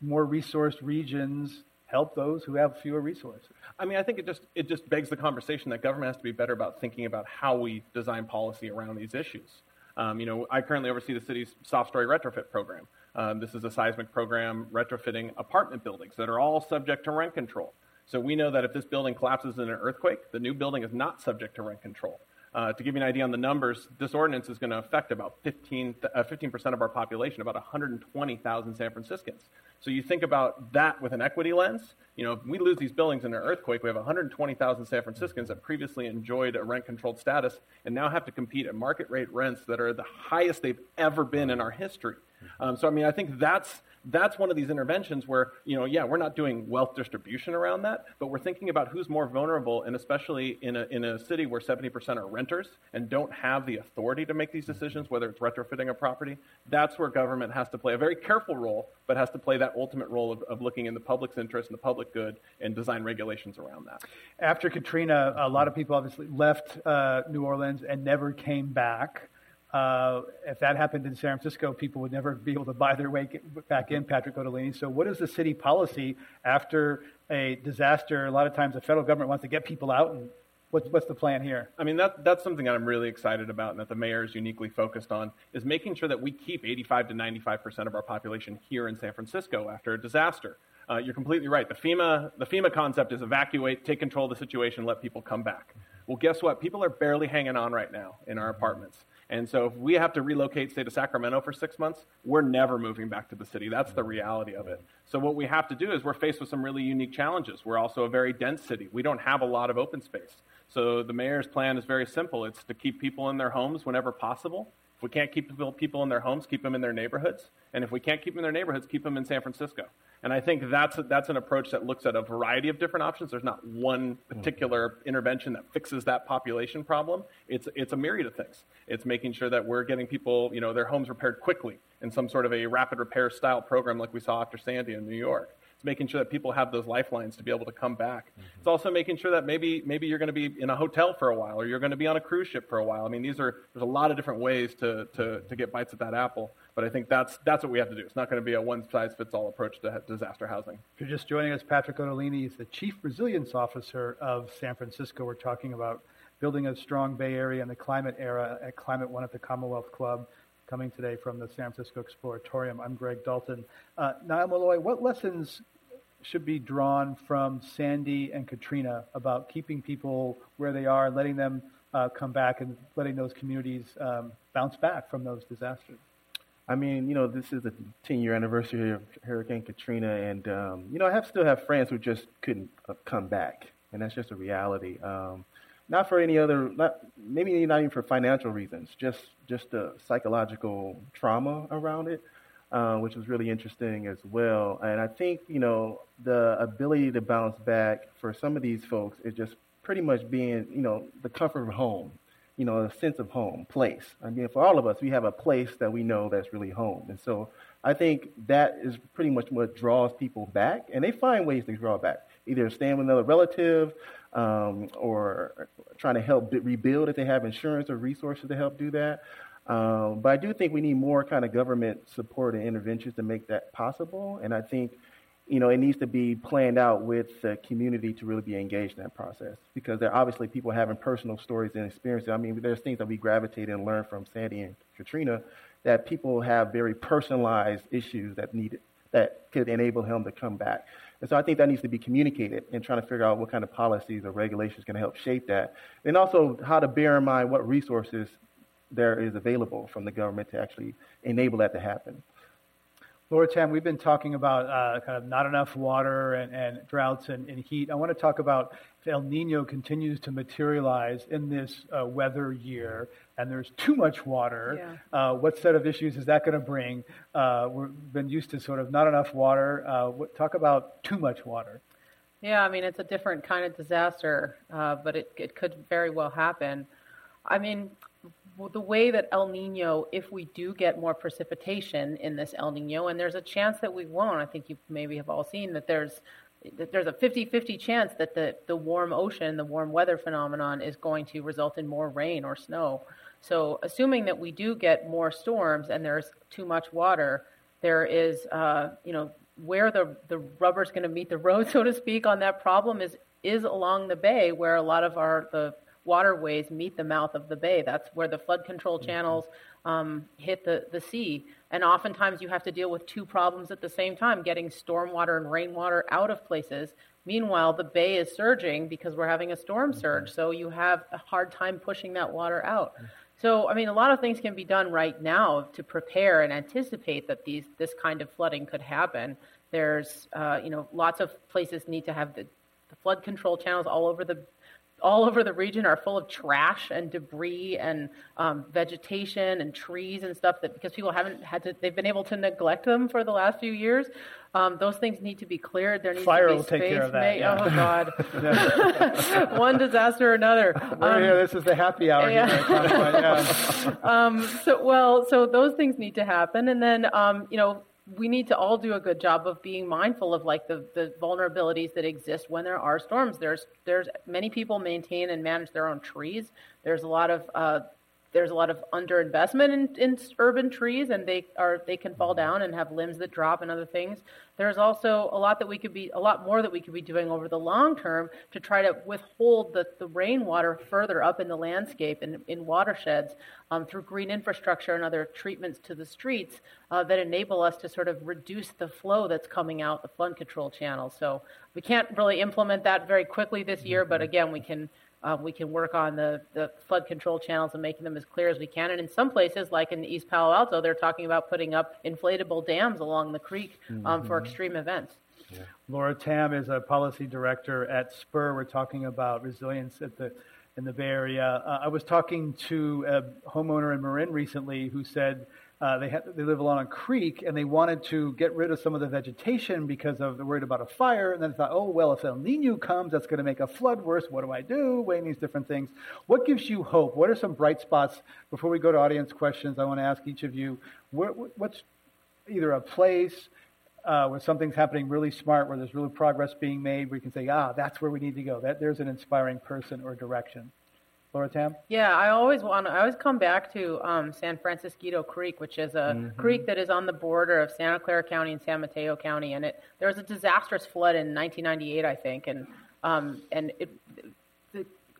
more resourced regions help those who have fewer resources? I mean, I think it just it just begs the conversation that government has to be better about thinking about how we design policy around these issues. Um, you know, I currently oversee the city's soft story retrofit program. Um, this is a seismic program retrofitting apartment buildings that are all subject to rent control. So we know that if this building collapses in an earthquake, the new building is not subject to rent control. Uh, to give you an idea on the numbers, this ordinance is going to affect about 15, uh, 15% of our population, about 120,000 San Franciscans. So you think about that with an equity lens. You know, if we lose these buildings in an earthquake, we have 120,000 San Franciscans that previously enjoyed a rent-controlled status and now have to compete at market rate rents that are the highest they've ever been in our history. Um, so, I mean, I think that's that's one of these interventions where, you know, yeah, we're not doing wealth distribution around that, but we're thinking about who's more vulnerable, and especially in a, in a city where 70% are renters and don't have the authority to make these decisions, whether it's retrofitting a property. That's where government has to play a very careful role, but has to play that ultimate role of, of looking in the public's interest and the public good and design regulations around that. After Katrina, a lot of people obviously left uh, New Orleans and never came back. Uh, if that happened in San Francisco, people would never be able to buy their way back in, Patrick Otellini. So, what is the city policy after a disaster? A lot of times the federal government wants to get people out, and what's, what's the plan here? I mean, that, that's something that I'm really excited about and that the mayor is uniquely focused on, is making sure that we keep 85 to 95% of our population here in San Francisco after a disaster. Uh, you're completely right. The FEMA, the FEMA concept is evacuate, take control of the situation, let people come back. Well, guess what? People are barely hanging on right now in our apartments. And so if we have to relocate, say, to Sacramento for six months, we're never moving back to the city. That's the reality of it. So what we have to do is we're faced with some really unique challenges. We're also a very dense city. We don't have a lot of open space. So the mayor's plan is very simple. It's to keep people in their homes whenever possible, If we can't keep people in their homes, keep them in their neighborhoods. And if we can't keep them in their neighborhoods, keep them in San Francisco. And I think that's, that's an approach that looks at a variety of different options. There's not one particular mm-hmm. intervention that fixes that population problem. It's, it's a myriad of things. It's making sure that we're getting people, you know, their homes repaired quickly in some sort of a rapid repair style program like we saw after Sandy in New York. It's making sure that people have those lifelines to be able to come back. Mm-hmm. It's also making sure that maybe maybe you're going to be in a hotel for a while or you're going to be on a cruise ship for a while. I mean, these are there's a lot of different ways to to, to get bites at that apple. But I think that's that's what we have to do. It's not going to be a one size fits all approach to disaster housing. If you're just joining us, Patrick Otellini is the Chief Resilience Officer of San Francisco. We're talking about building a strong Bay Area in the climate era at Climate One at the Commonwealth Club coming today from the San Francisco Exploratorium. I'm Greg Dalton. Uh, Nile Malloy, what lessons should be drawn from Sandy and Katrina about keeping people where they are, letting them uh, come back, and letting those communities um, bounce back from those disasters? I mean, you know, this is the 10 year anniversary of Hurricane Katrina, and, um, you know, I have still have friends who just couldn't uh, come back, and that's just a reality. Um, not for any other, not, maybe not even for financial reasons, just, just the psychological trauma around it. Uh, which was really interesting as well. And I think, you know, the ability to bounce back for some of these folks is just pretty much being, you know, the comfort of home, you know, a sense of home, place. I mean, for all of us, we have a place that we know that's really home. And so I think that is pretty much what draws people back. And they find ways to draw back, either staying with another relative um, or trying to help rebuild if they have insurance or resources to help do that. Um, but I do think we need more kind of government support and interventions to make that possible. And I think, you know, it needs to be planned out with the community to really be engaged in that process because there are obviously people having personal stories and experiences. I mean, there's things that we gravitate and learn from Sandy and Katrina that people have very personalized issues that need that could enable him to come back. And so I think that needs to be communicated and trying to figure out what kind of policies or regulations can help shape that. And also how to bear in mind what resources there is available from the government to actually enable that to happen. Laura Tam, we've been talking about uh, kind of not enough water and, and droughts and, and, heat. I want to talk about if El Nino continues to materialize in this uh, weather year and there's too much water. Yeah. Uh, what set of issues is that going to bring? Uh, we've been used to sort of not enough water. Uh, what, talk about too much water. Yeah, I mean, it's a different kind of disaster, uh, but it, it could very well happen. I mean, the way that El Nino, if we do get more precipitation in this El Nino, and there's a chance that we won't, I think you maybe have all seen that there's that there's a 50-50 chance that the, the warm ocean, the warm weather phenomenon is going to result in more rain or snow. So assuming that we do get more storms and there's too much water, there is, uh, you know, where the, the rubber's going to meet the road, so to speak, on that problem is is along the bay where a lot of our the waterways meet the mouth of the bay. That's where the flood control mm-hmm. channels um, hit the, the sea. And oftentimes you have to deal with two problems at the same time getting stormwater and rainwater out of places. Meanwhile, the bay is surging because we're having a storm mm-hmm. surge. So you have a hard time pushing that water out. Mm-hmm. So, I mean, a lot of things can be done right now to prepare and anticipate that these this kind of flooding could happen. There's, uh, you know, lots of places need to have the, the flood control channels all over the all over the region are full of trash and debris and um, vegetation and trees and stuff that because people haven't had to they've been able to neglect them for the last few years um, those things need to be cleared there needs fire to be will space take care of that yeah. oh god one disaster or another um, here, this is the happy hour yeah. yeah. um, so well so those things need to happen and then um, you know we need to all do a good job of being mindful of like the, the vulnerabilities that exist when there are storms. There's there's many people maintain and manage their own trees. There's a lot of uh, there's a lot of underinvestment in, in urban trees and they are they can fall down and have limbs that drop and other things. There's also a lot that we could be a lot more that we could be doing over the long term to try to withhold the, the rainwater further up in the landscape and in watersheds um, through green infrastructure and other treatments to the streets uh, that enable us to sort of reduce the flow that's coming out the flood control channels so we can't really implement that very quickly this year but again we can um, we can work on the, the flood control channels and making them as clear as we can. And in some places, like in East Palo Alto, they're talking about putting up inflatable dams along the creek um, mm-hmm. for extreme events. Yeah. Laura Tam is a policy director at Spur. We're talking about resilience at the in the Bay Area. Uh, I was talking to a homeowner in Marin recently who said uh, they had, they live along a creek and they wanted to get rid of some of the vegetation because of they're worried about a fire. And then they thought, oh well, if El Nino comes, that's going to make a flood worse. What do I do? Weighing these different things. What gives you hope? What are some bright spots? Before we go to audience questions, I want to ask each of you, what's either a place uh, where something's happening really smart, where there's really progress being made, where you can say, ah, that's where we need to go. That there's an inspiring person or direction. Laura Tam? Yeah, I always want. I always come back to um, San Francisquito Creek, which is a mm-hmm. creek that is on the border of Santa Clara County and San Mateo County, and it there was a disastrous flood in 1998, I think, and um, and it,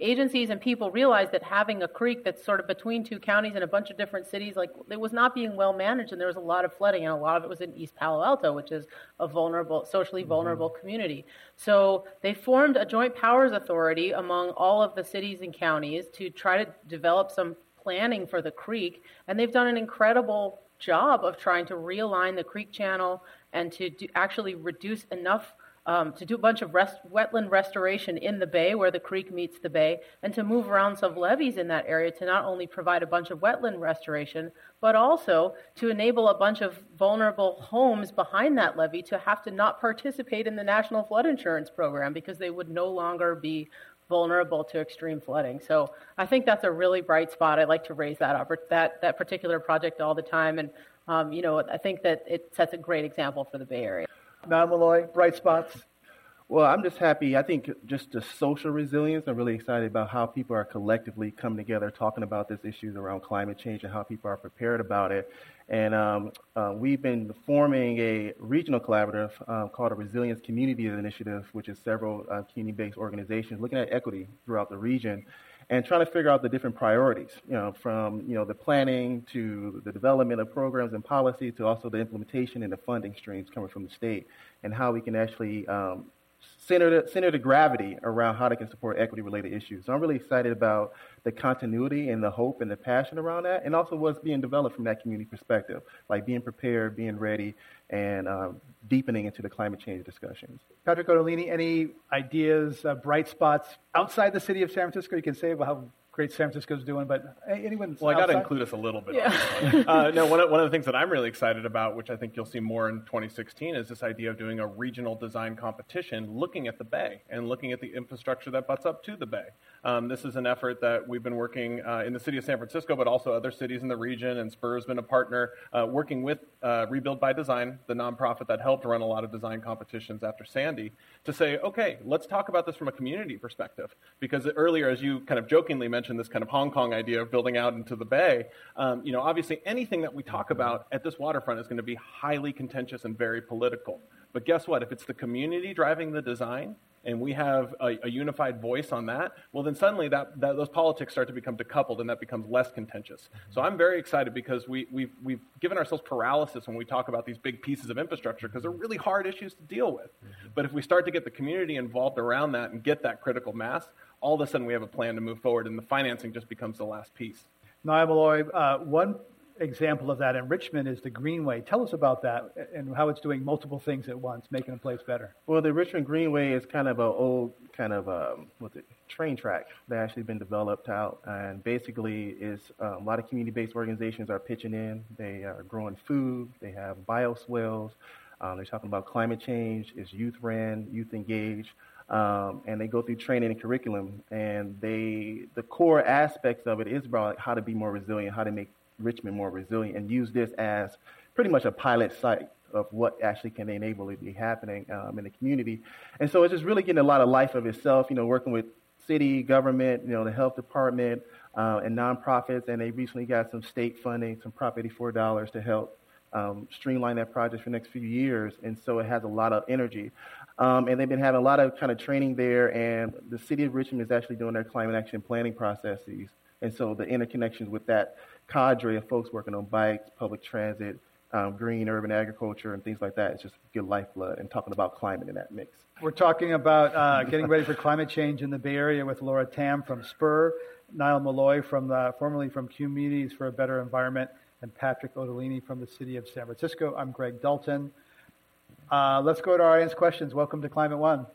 agencies and people realized that having a creek that's sort of between two counties and a bunch of different cities, like it was not being well managed, and there was a lot of flooding, and a lot of it was in East Palo Alto, which is a vulnerable, socially mm-hmm. vulnerable mm-hmm. community. So they formed a joint powers authority among all of the cities and counties to try to develop some planning for the creek, and they've done an incredible job of trying to realign the creek channel and to do, actually reduce enough um, to do a bunch of rest, wetland restoration in the bay where the creek meets the bay, and to move around some levees in that area to not only provide a bunch of wetland restoration, but also to enable a bunch of vulnerable homes behind that levee to have to not participate in the National Flood Insurance Program because they would no longer be vulnerable to extreme flooding. So I think that's a really bright spot. I like to raise that up, that that particular project all the time, and um, you know I think that it sets a great example for the Bay Area. Nile Malloy, bright spots? Well, I'm just happy. I think just the social resilience, I'm really excited about how people are collectively coming together talking about these issues around climate change and how people are prepared about it. And um, uh, we've been forming a regional collaborative uh, called a Resilience Communities Initiative, which is several uh, community based organizations looking at equity throughout the region and trying to figure out the different priorities, you know, from you know the planning to the development of programs and policy to also the implementation and the funding streams coming from the state, and how we can actually um, center the, center the gravity around how they can support equity related issues. So I'm really excited about the continuity and the hope and the passion around that, and also what's being developed from that community perspective, like being prepared, being ready, and um, deepening into the climate change discussions. Patrick Otellini, any ideas, uh, bright spots outside the city of San Francisco you can say about how great San Francisco's doing, but anyone? Well, I got to include us a little bit. Yeah. uh, no, one of, one of the things that I'm really excited about, which I think you'll see more in 2016, is this idea of doing a regional design competition, looking at the bay and looking at the infrastructure that butts up to the bay. Um, this is an effort that we've been working uh, in the city of San Francisco, but also other cities in the region, and Spur's been a partner uh, working with uh, Rebuild by Design, the nonprofit that helped run a lot of design competitions after Sandy, to say, okay, let's talk about this from a community perspective. Because earlier, as you kind of jokingly mentioned, this kind of Hong Kong idea of building out into the bay, um, you know, obviously anything that we talk about at this waterfront is going to be highly contentious and very political. But guess what? If it's the community driving the design, and we have a, a, unified voice on that, well, then suddenly that, that, those politics start to become decoupled and that becomes less contentious. Mm-hmm. So I'm very excited because we, we've, we've given ourselves paralysis when we talk about these big pieces of infrastructure because they're really hard issues to deal with. Mm-hmm. But if we start to get the community involved around that and get that critical mass, all of a sudden we have a plan to move forward and the financing just becomes the last piece. Nile Malloy, uh, one example of that in Richmond is the Greenway. Tell us about that and how it's doing multiple things at once, making a place better. Well, the Richmond Greenway is kind of an old kind of um, what's it train track that actually been developed out, and basically is um, a lot of community-based organizations are pitching in. They are growing food. They have bioswales. Um, they're talking about climate change. It's youth ran, youth engaged. Um, and they go through training and curriculum, and they the core aspects of it is about how to be more resilient, how to make Richmond more resilient and use this as pretty much a pilot site of what actually can enable it to be happening um, in the community. And so it's just really getting a lot of life of itself, you know, working with city, government, you know, the health department, uh, and nonprofits. And they recently got some state funding, some Prop 84 dollars to help um, streamline that project for the next few years. And so it has a lot of energy. Um, and they've been having a lot of kind of training there. And the city of Richmond is actually doing their climate action planning processes. And so the interconnections with that cadre of folks working on bikes, public transit, um, green urban agriculture, and things like that. It's just good lifeblood and talking about climate in that mix. We're talking about uh, getting ready for climate change in the Bay Area with Laura Tam from Spur, Nile Malloy from the, formerly from Communities for a Better Environment, and Patrick Otellini from the city of San Francisco. I'm Greg Dalton. Uh, let's go to our audience questions. Welcome to Climate One.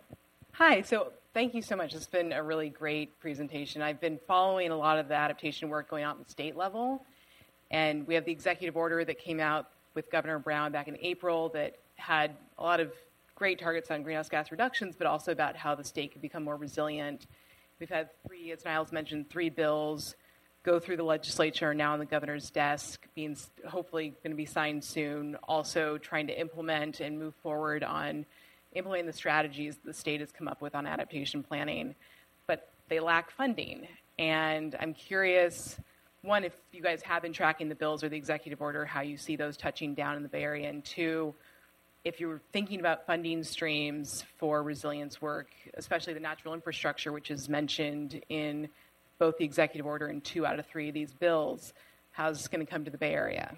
Hi. So thank you so much. It's been a really great presentation. I've been following a lot of the adaptation work going on at the state level, and we have the executive order that came out with Governor Brown back in April that had a lot of great targets on greenhouse gas reductions, but also about how the state could become more resilient. We've had three, as Niles mentioned, three bills go through the legislature now on the governor's desk, being hopefully going to be signed soon. Also, trying to implement and move forward on implementing the strategies the state has come up with on adaptation planning, but they lack funding. And I'm curious, one, if you guys have been tracking the bills or the executive order, how you see those touching down in the Bay Area, and two, if you're thinking about funding streams for resilience work, especially the natural infrastructure, which is mentioned in both the executive order and two out of three of these bills, how's this going to come to the Bay Area?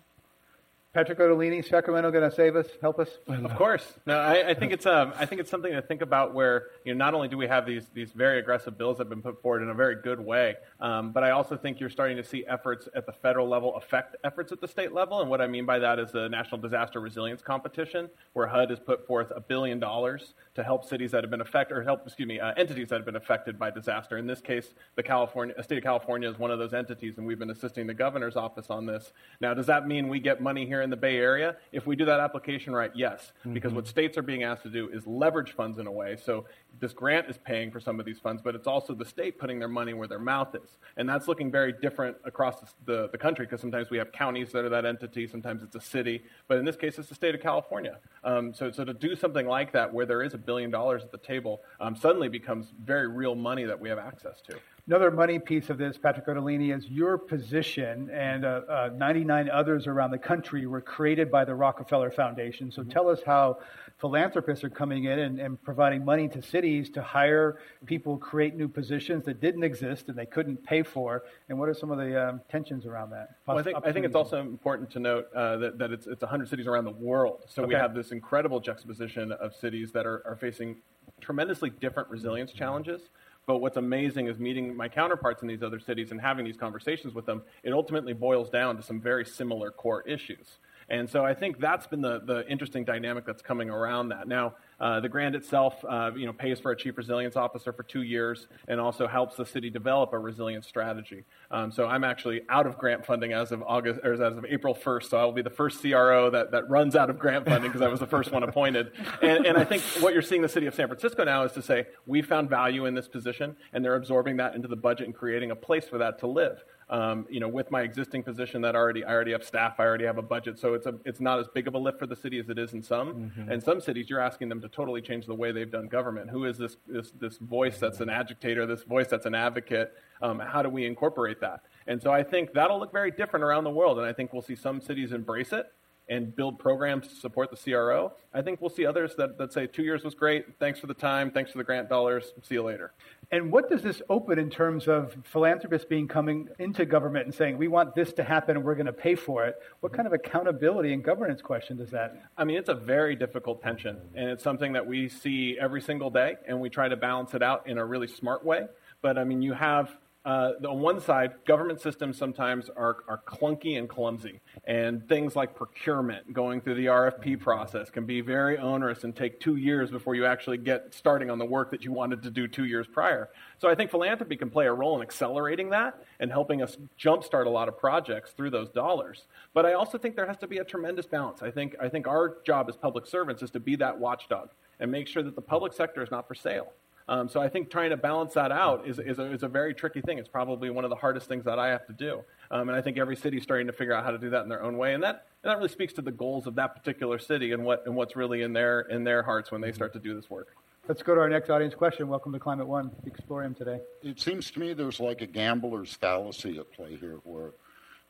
Patrick Otellini, Sacramento, going to save us, help us? Of course. No, I, I think it's um, I think it's something to think about. Where you know, not only do we have these these very aggressive bills that have been put forward in a very good way, um, but I also think you're starting to see efforts at the federal level affect efforts at the state level. And what I mean by that is the National Disaster Resilience Competition, where HUD has put forth a billion dollars to help cities that have been affected, or help, excuse me, uh, entities that have been affected by disaster. In this case, the California state of California is one of those entities, and we've been assisting the governor's office on this. Now, does that mean we get money here in the Bay Area. If we do that application right, yes, mm-hmm. because what states are being asked to do is leverage funds in a way. So this grant is paying for some of these funds, but it's also the state putting their money where their mouth is. And that's looking very different across the, the country because sometimes we have counties that are that entity, sometimes it's a city, but in this case, it's the state of California. Um, so, so to do something like that where there is a billion dollars at the table um, suddenly becomes very real money that we have access to. Another money piece of this, Patrick Otellini, is your position and uh, uh, 99 others around the country were created by the Rockefeller Foundation. So mm-hmm. tell us how philanthropists are coming in and, and, providing money to cities to hire people, create new positions that didn't exist and they couldn't pay for. And what are some of the um, tensions around that? Well, I, think, I think it's also important to note uh, that, that it's, it's 100 cities around the world. So okay. we have this incredible juxtaposition of cities that are, are facing tremendously different resilience challenges. But what's amazing is meeting my counterparts in these other cities and having these conversations with them. It ultimately boils down to some very similar core issues. And so I think that's been the, the interesting dynamic that's coming around that. Now, uh, the grant itself, uh, you know, pays for a chief resilience officer for two years and also helps the city develop a resilience strategy. Um, so I'm actually out of grant funding as of August or as of April 1st. So I will be the first CRO that, that runs out of grant funding because I was the first one appointed. And, and I think what you're seeing the city of San Francisco now is to say we found value in this position, and they're absorbing that into the budget and creating a place for that to live um, you know, with my existing position that already I already have staff, I already have a budget, so it's a it's not as big of a lift for the city as it is in some. Mm-hmm. And some cities, you're asking them to totally change the way they've done government. Who is this this this voice that's an agitator, this voice that's an advocate? Um, how do we incorporate that? And so I think that'll look very different around the world, and I think we'll see some cities embrace it and build programs to support the CRO. I think we'll see others that, that say two years was great. Thanks for the time. Thanks for the grant dollars. See you later. And what does this open in terms of philanthropists being coming into government and saying, we want this to happen and we're going to pay for it? What kind of accountability and governance question does that? I mean, it's a very difficult tension, and it's something that we see every single day, and we try to balance it out in a really smart way. But I mean, you have uh, on one side, government systems sometimes are, are clunky and clumsy, and things like procurement, going through the RFP process, can be very onerous and take two years before you actually get starting on the work that you wanted to do two years prior. So I think philanthropy can play a role in accelerating that and helping us jumpstart a lot of projects through those dollars. But I also think there has to be a tremendous balance. I think, I think our job as public servants is to be that watchdog and make sure that the public sector is not for sale. Um, so I think trying to balance that out is, is, a, is a very tricky thing. It's probably one of the hardest things that I have to do. Um, and I think every city is starting to figure out how to do that in their own way. And that, and that really speaks to the goals of that particular city and, what, and what's really in their, in their hearts when they start to do this work. Let's go to our next audience question. Welcome to Climate One, Exploratorium today. It seems to me there's like a gambler's fallacy at play here where,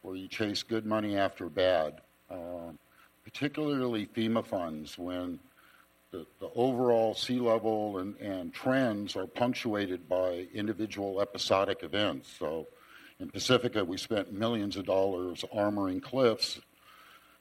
where you chase good money after bad, uh, particularly FEMA funds when the, the overall sea level and, and trends are punctuated by individual episodic events. So in Pacifica, we spent millions of dollars armoring cliffs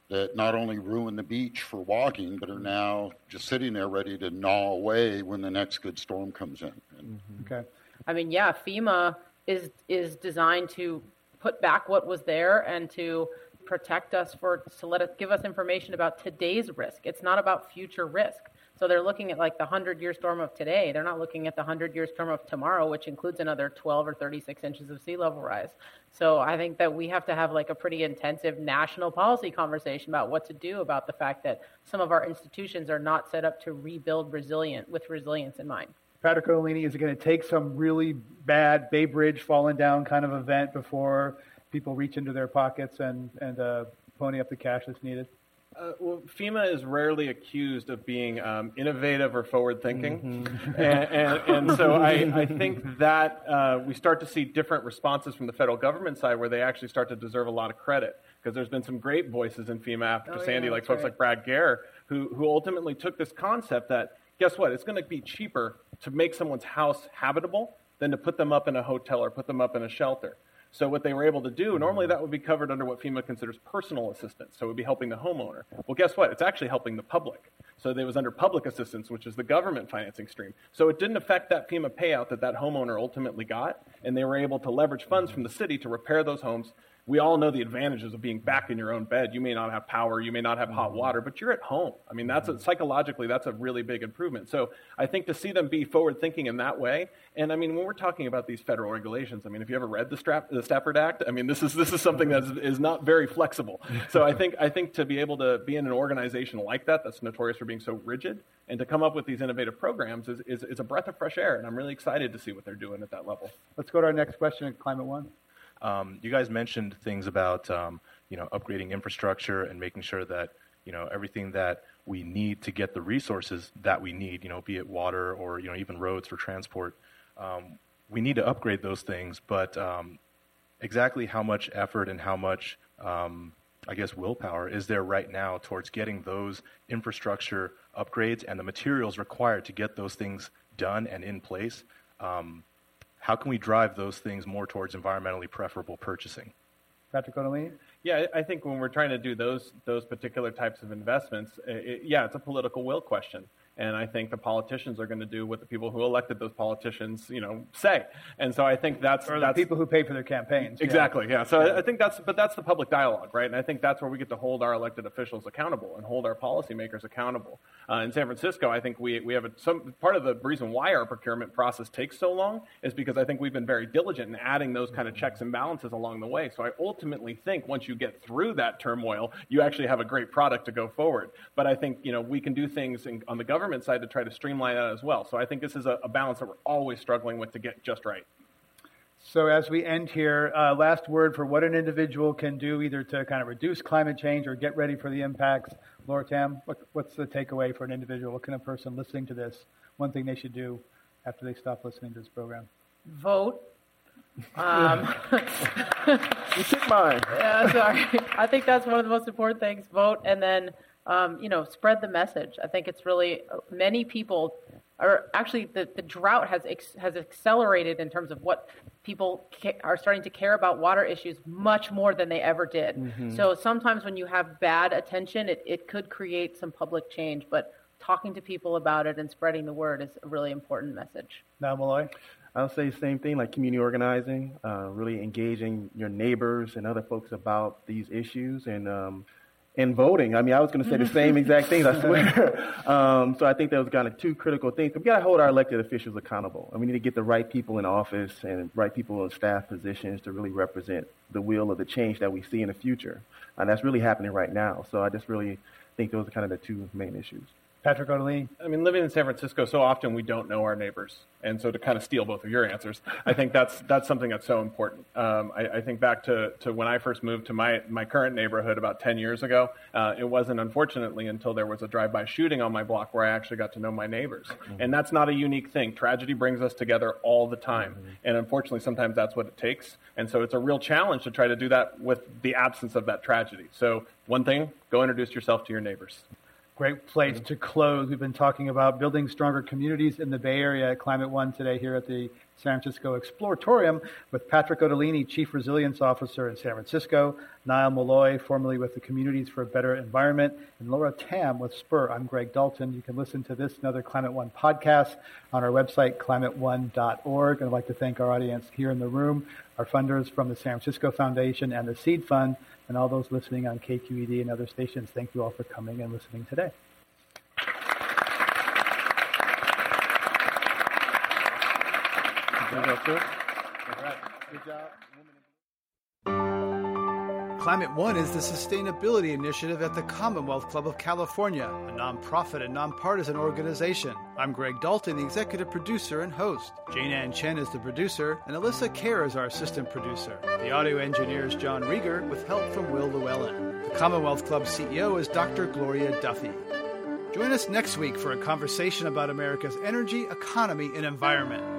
that not only ruin the beach for walking, but are now just sitting there ready to gnaw away when the next good storm comes in. Mm-hmm. Okay. I mean, yeah, FEMA is is designed to put back what was there and to protect us for to let us give us information about today's risk. It's not about future risk. So they're looking at like the 100 year storm of today. They're not looking at the 100 year storm of tomorrow, which includes another 12 or 36 inches of sea level rise. So I think that we have to have like a pretty intensive national policy conversation about what to do about the fact that some of our institutions are not set up to rebuild resilient with resilience in mind. Patrick Otellini, is it going to take some really bad Bay Bridge falling down kind of event before people reach into their pockets and, and uh, pony up the cash that's needed? Uh, well, FEMA is rarely accused of being um, innovative or forward thinking. Mm-hmm. and, and, and, so I, I think that uh, we start to see different responses from the federal government side where they actually start to deserve a lot of credit. Because there's been some great voices in FEMA after oh, Sandy, yeah, like folks right. like Brad Gair, who, who ultimately took this concept that, guess what, it's going to be cheaper to make someone's house habitable than to put them up in a hotel or put them up in a shelter. So what they were able to do, normally mm-hmm. that would be covered under what FEMA considers personal assistance. So it would be helping the homeowner. Well, guess what? It's actually helping the public. So it was under public assistance, which is the government financing stream. So it didn't affect that FEMA payout that that homeowner ultimately got, and they were able to leverage funds from the city to repair those homes we all know the advantages of being back in your own bed. You may not have power, you may not have hot mm-hmm. water, but you're at home. I mean, that's a, mm-hmm. psychologically that's a really big improvement. So I think to see them be forward thinking in that way, and I mean, when we're talking about these federal regulations, I mean, if you ever read the, Strap, the Stafford Act, I mean, this is this is something that is, is not very flexible. So I think I think to be able to be in an organization like that, that's notorious for being so rigid, and to come up with these innovative programs is, is, is a breath of fresh air, and I'm really excited to see what they're doing at that level. Let's go to our next question at Climate One. Um, you guys mentioned things about um, you know upgrading infrastructure and making sure that you know everything that we need to get the resources that we need, you know, be it water or you know even roads for transport. Um, we need to upgrade those things, but um, exactly how much effort and how much um, I guess willpower is there right now towards getting those infrastructure upgrades and the materials required to get those things done and in place? Um, how can we drive those things more towards environmentally preferable purchasing? Patrick Otellini? Yeah, I think when we're trying to do those those particular types of investments, it, yeah, it's a political will question. And I think the politicians are going to do what the people who elected those politicians, you know, say. And so I think that's or the that's, people who pay for their campaigns. Exactly. Yeah. yeah. So yeah. I think that's but that's the public dialogue, right? And I think that's where we get to hold our elected officials accountable and hold our policymakers accountable. Uh, in San Francisco, I think we we have a, some part of the reason why our procurement process takes so long is because I think we've been very diligent in adding those kind of checks and balances along the way. So I ultimately think once you get through that turmoil, you actually have a great product to go forward. But I think you know we can do things in, on the government government side to try to streamline that as well. So I think this is a, a balance that we're always struggling with to get just right. So as we end here, uh, last word for what an individual can do either to kind of reduce climate change or get ready for the impacts. Laura Tam, what, what's the takeaway for an individual? What can a person listening to this, one thing they should do after they stop listening to this program? Vote. Um, you took mine. Yeah, sorry. I think that's one of the most important things. Vote and then um, you know, spread the message. I think it's really many people are actually the, the drought has ex, has accelerated in terms of what people ca- are starting to care about water issues much more than they ever did. Mm-hmm. So sometimes when you have bad attention, it, it could create some public change, but talking to people about it and spreading the word is a really important message. Nile Malloy? I'll say the same thing, like community organizing, uh, really engaging your neighbors and other folks about these issues, and um, and voting. I mean, I was going to say the same exact things, I swear. um, so I think those are kind of two critical things. But we got to hold our elected officials accountable. And we need to get the right people in office and right people in staff positions to really represent the will of the change that we see in the future. And that's really happening right now. So I just really think those are kind of the two main issues. Patrick Otellini? I mean, living in San Francisco, so often we don't know our neighbors. And so to kind of steal both of your answers, I think that's, that's something that's so important. Um, I, I, think back to, to when I first moved to my, my current neighborhood about 10 years ago. Uh, it wasn't, unfortunately, until there was a drive-by shooting on my block where I actually got to know my neighbors. Mm-hmm. And that's not a unique thing. Tragedy brings us together all the time. Mm-hmm. And unfortunately, sometimes that's what it takes. And so it's a real challenge to try to do that with the absence of that tragedy. So one thing, go introduce yourself to your neighbors. Great place to close. We've been talking about building stronger communities in the Bay Area at Climate One today here at the San Francisco Exploratorium with Patrick Otellini, Chief Resilience Officer in San Francisco, Nile Malloy, formerly with the Communities for a Better Environment, and Laura Tam with Spur. I'm Greg Dalton. You can listen to this and other Climate One podcasts on our website, climateone.org. And I'd like to thank our audience here in the room, our funders from the San Francisco Foundation and the Seed Fund, and all those listening on KQED and other stations. Thank you all for coming and listening today. Climate One is the sustainability initiative at the Commonwealth Club of California, a nonprofit and nonpartisan organization. I'm Greg Dalton, the executive producer and host. Jane Ann Chen is the producer, and Alyssa Kerr is our assistant producer. The audio engineer is John Rieger, with help from Will Llewellyn. The Commonwealth Club CEO is Dr. Gloria Duffy. Join us next week for a conversation about America's energy, economy, and environment.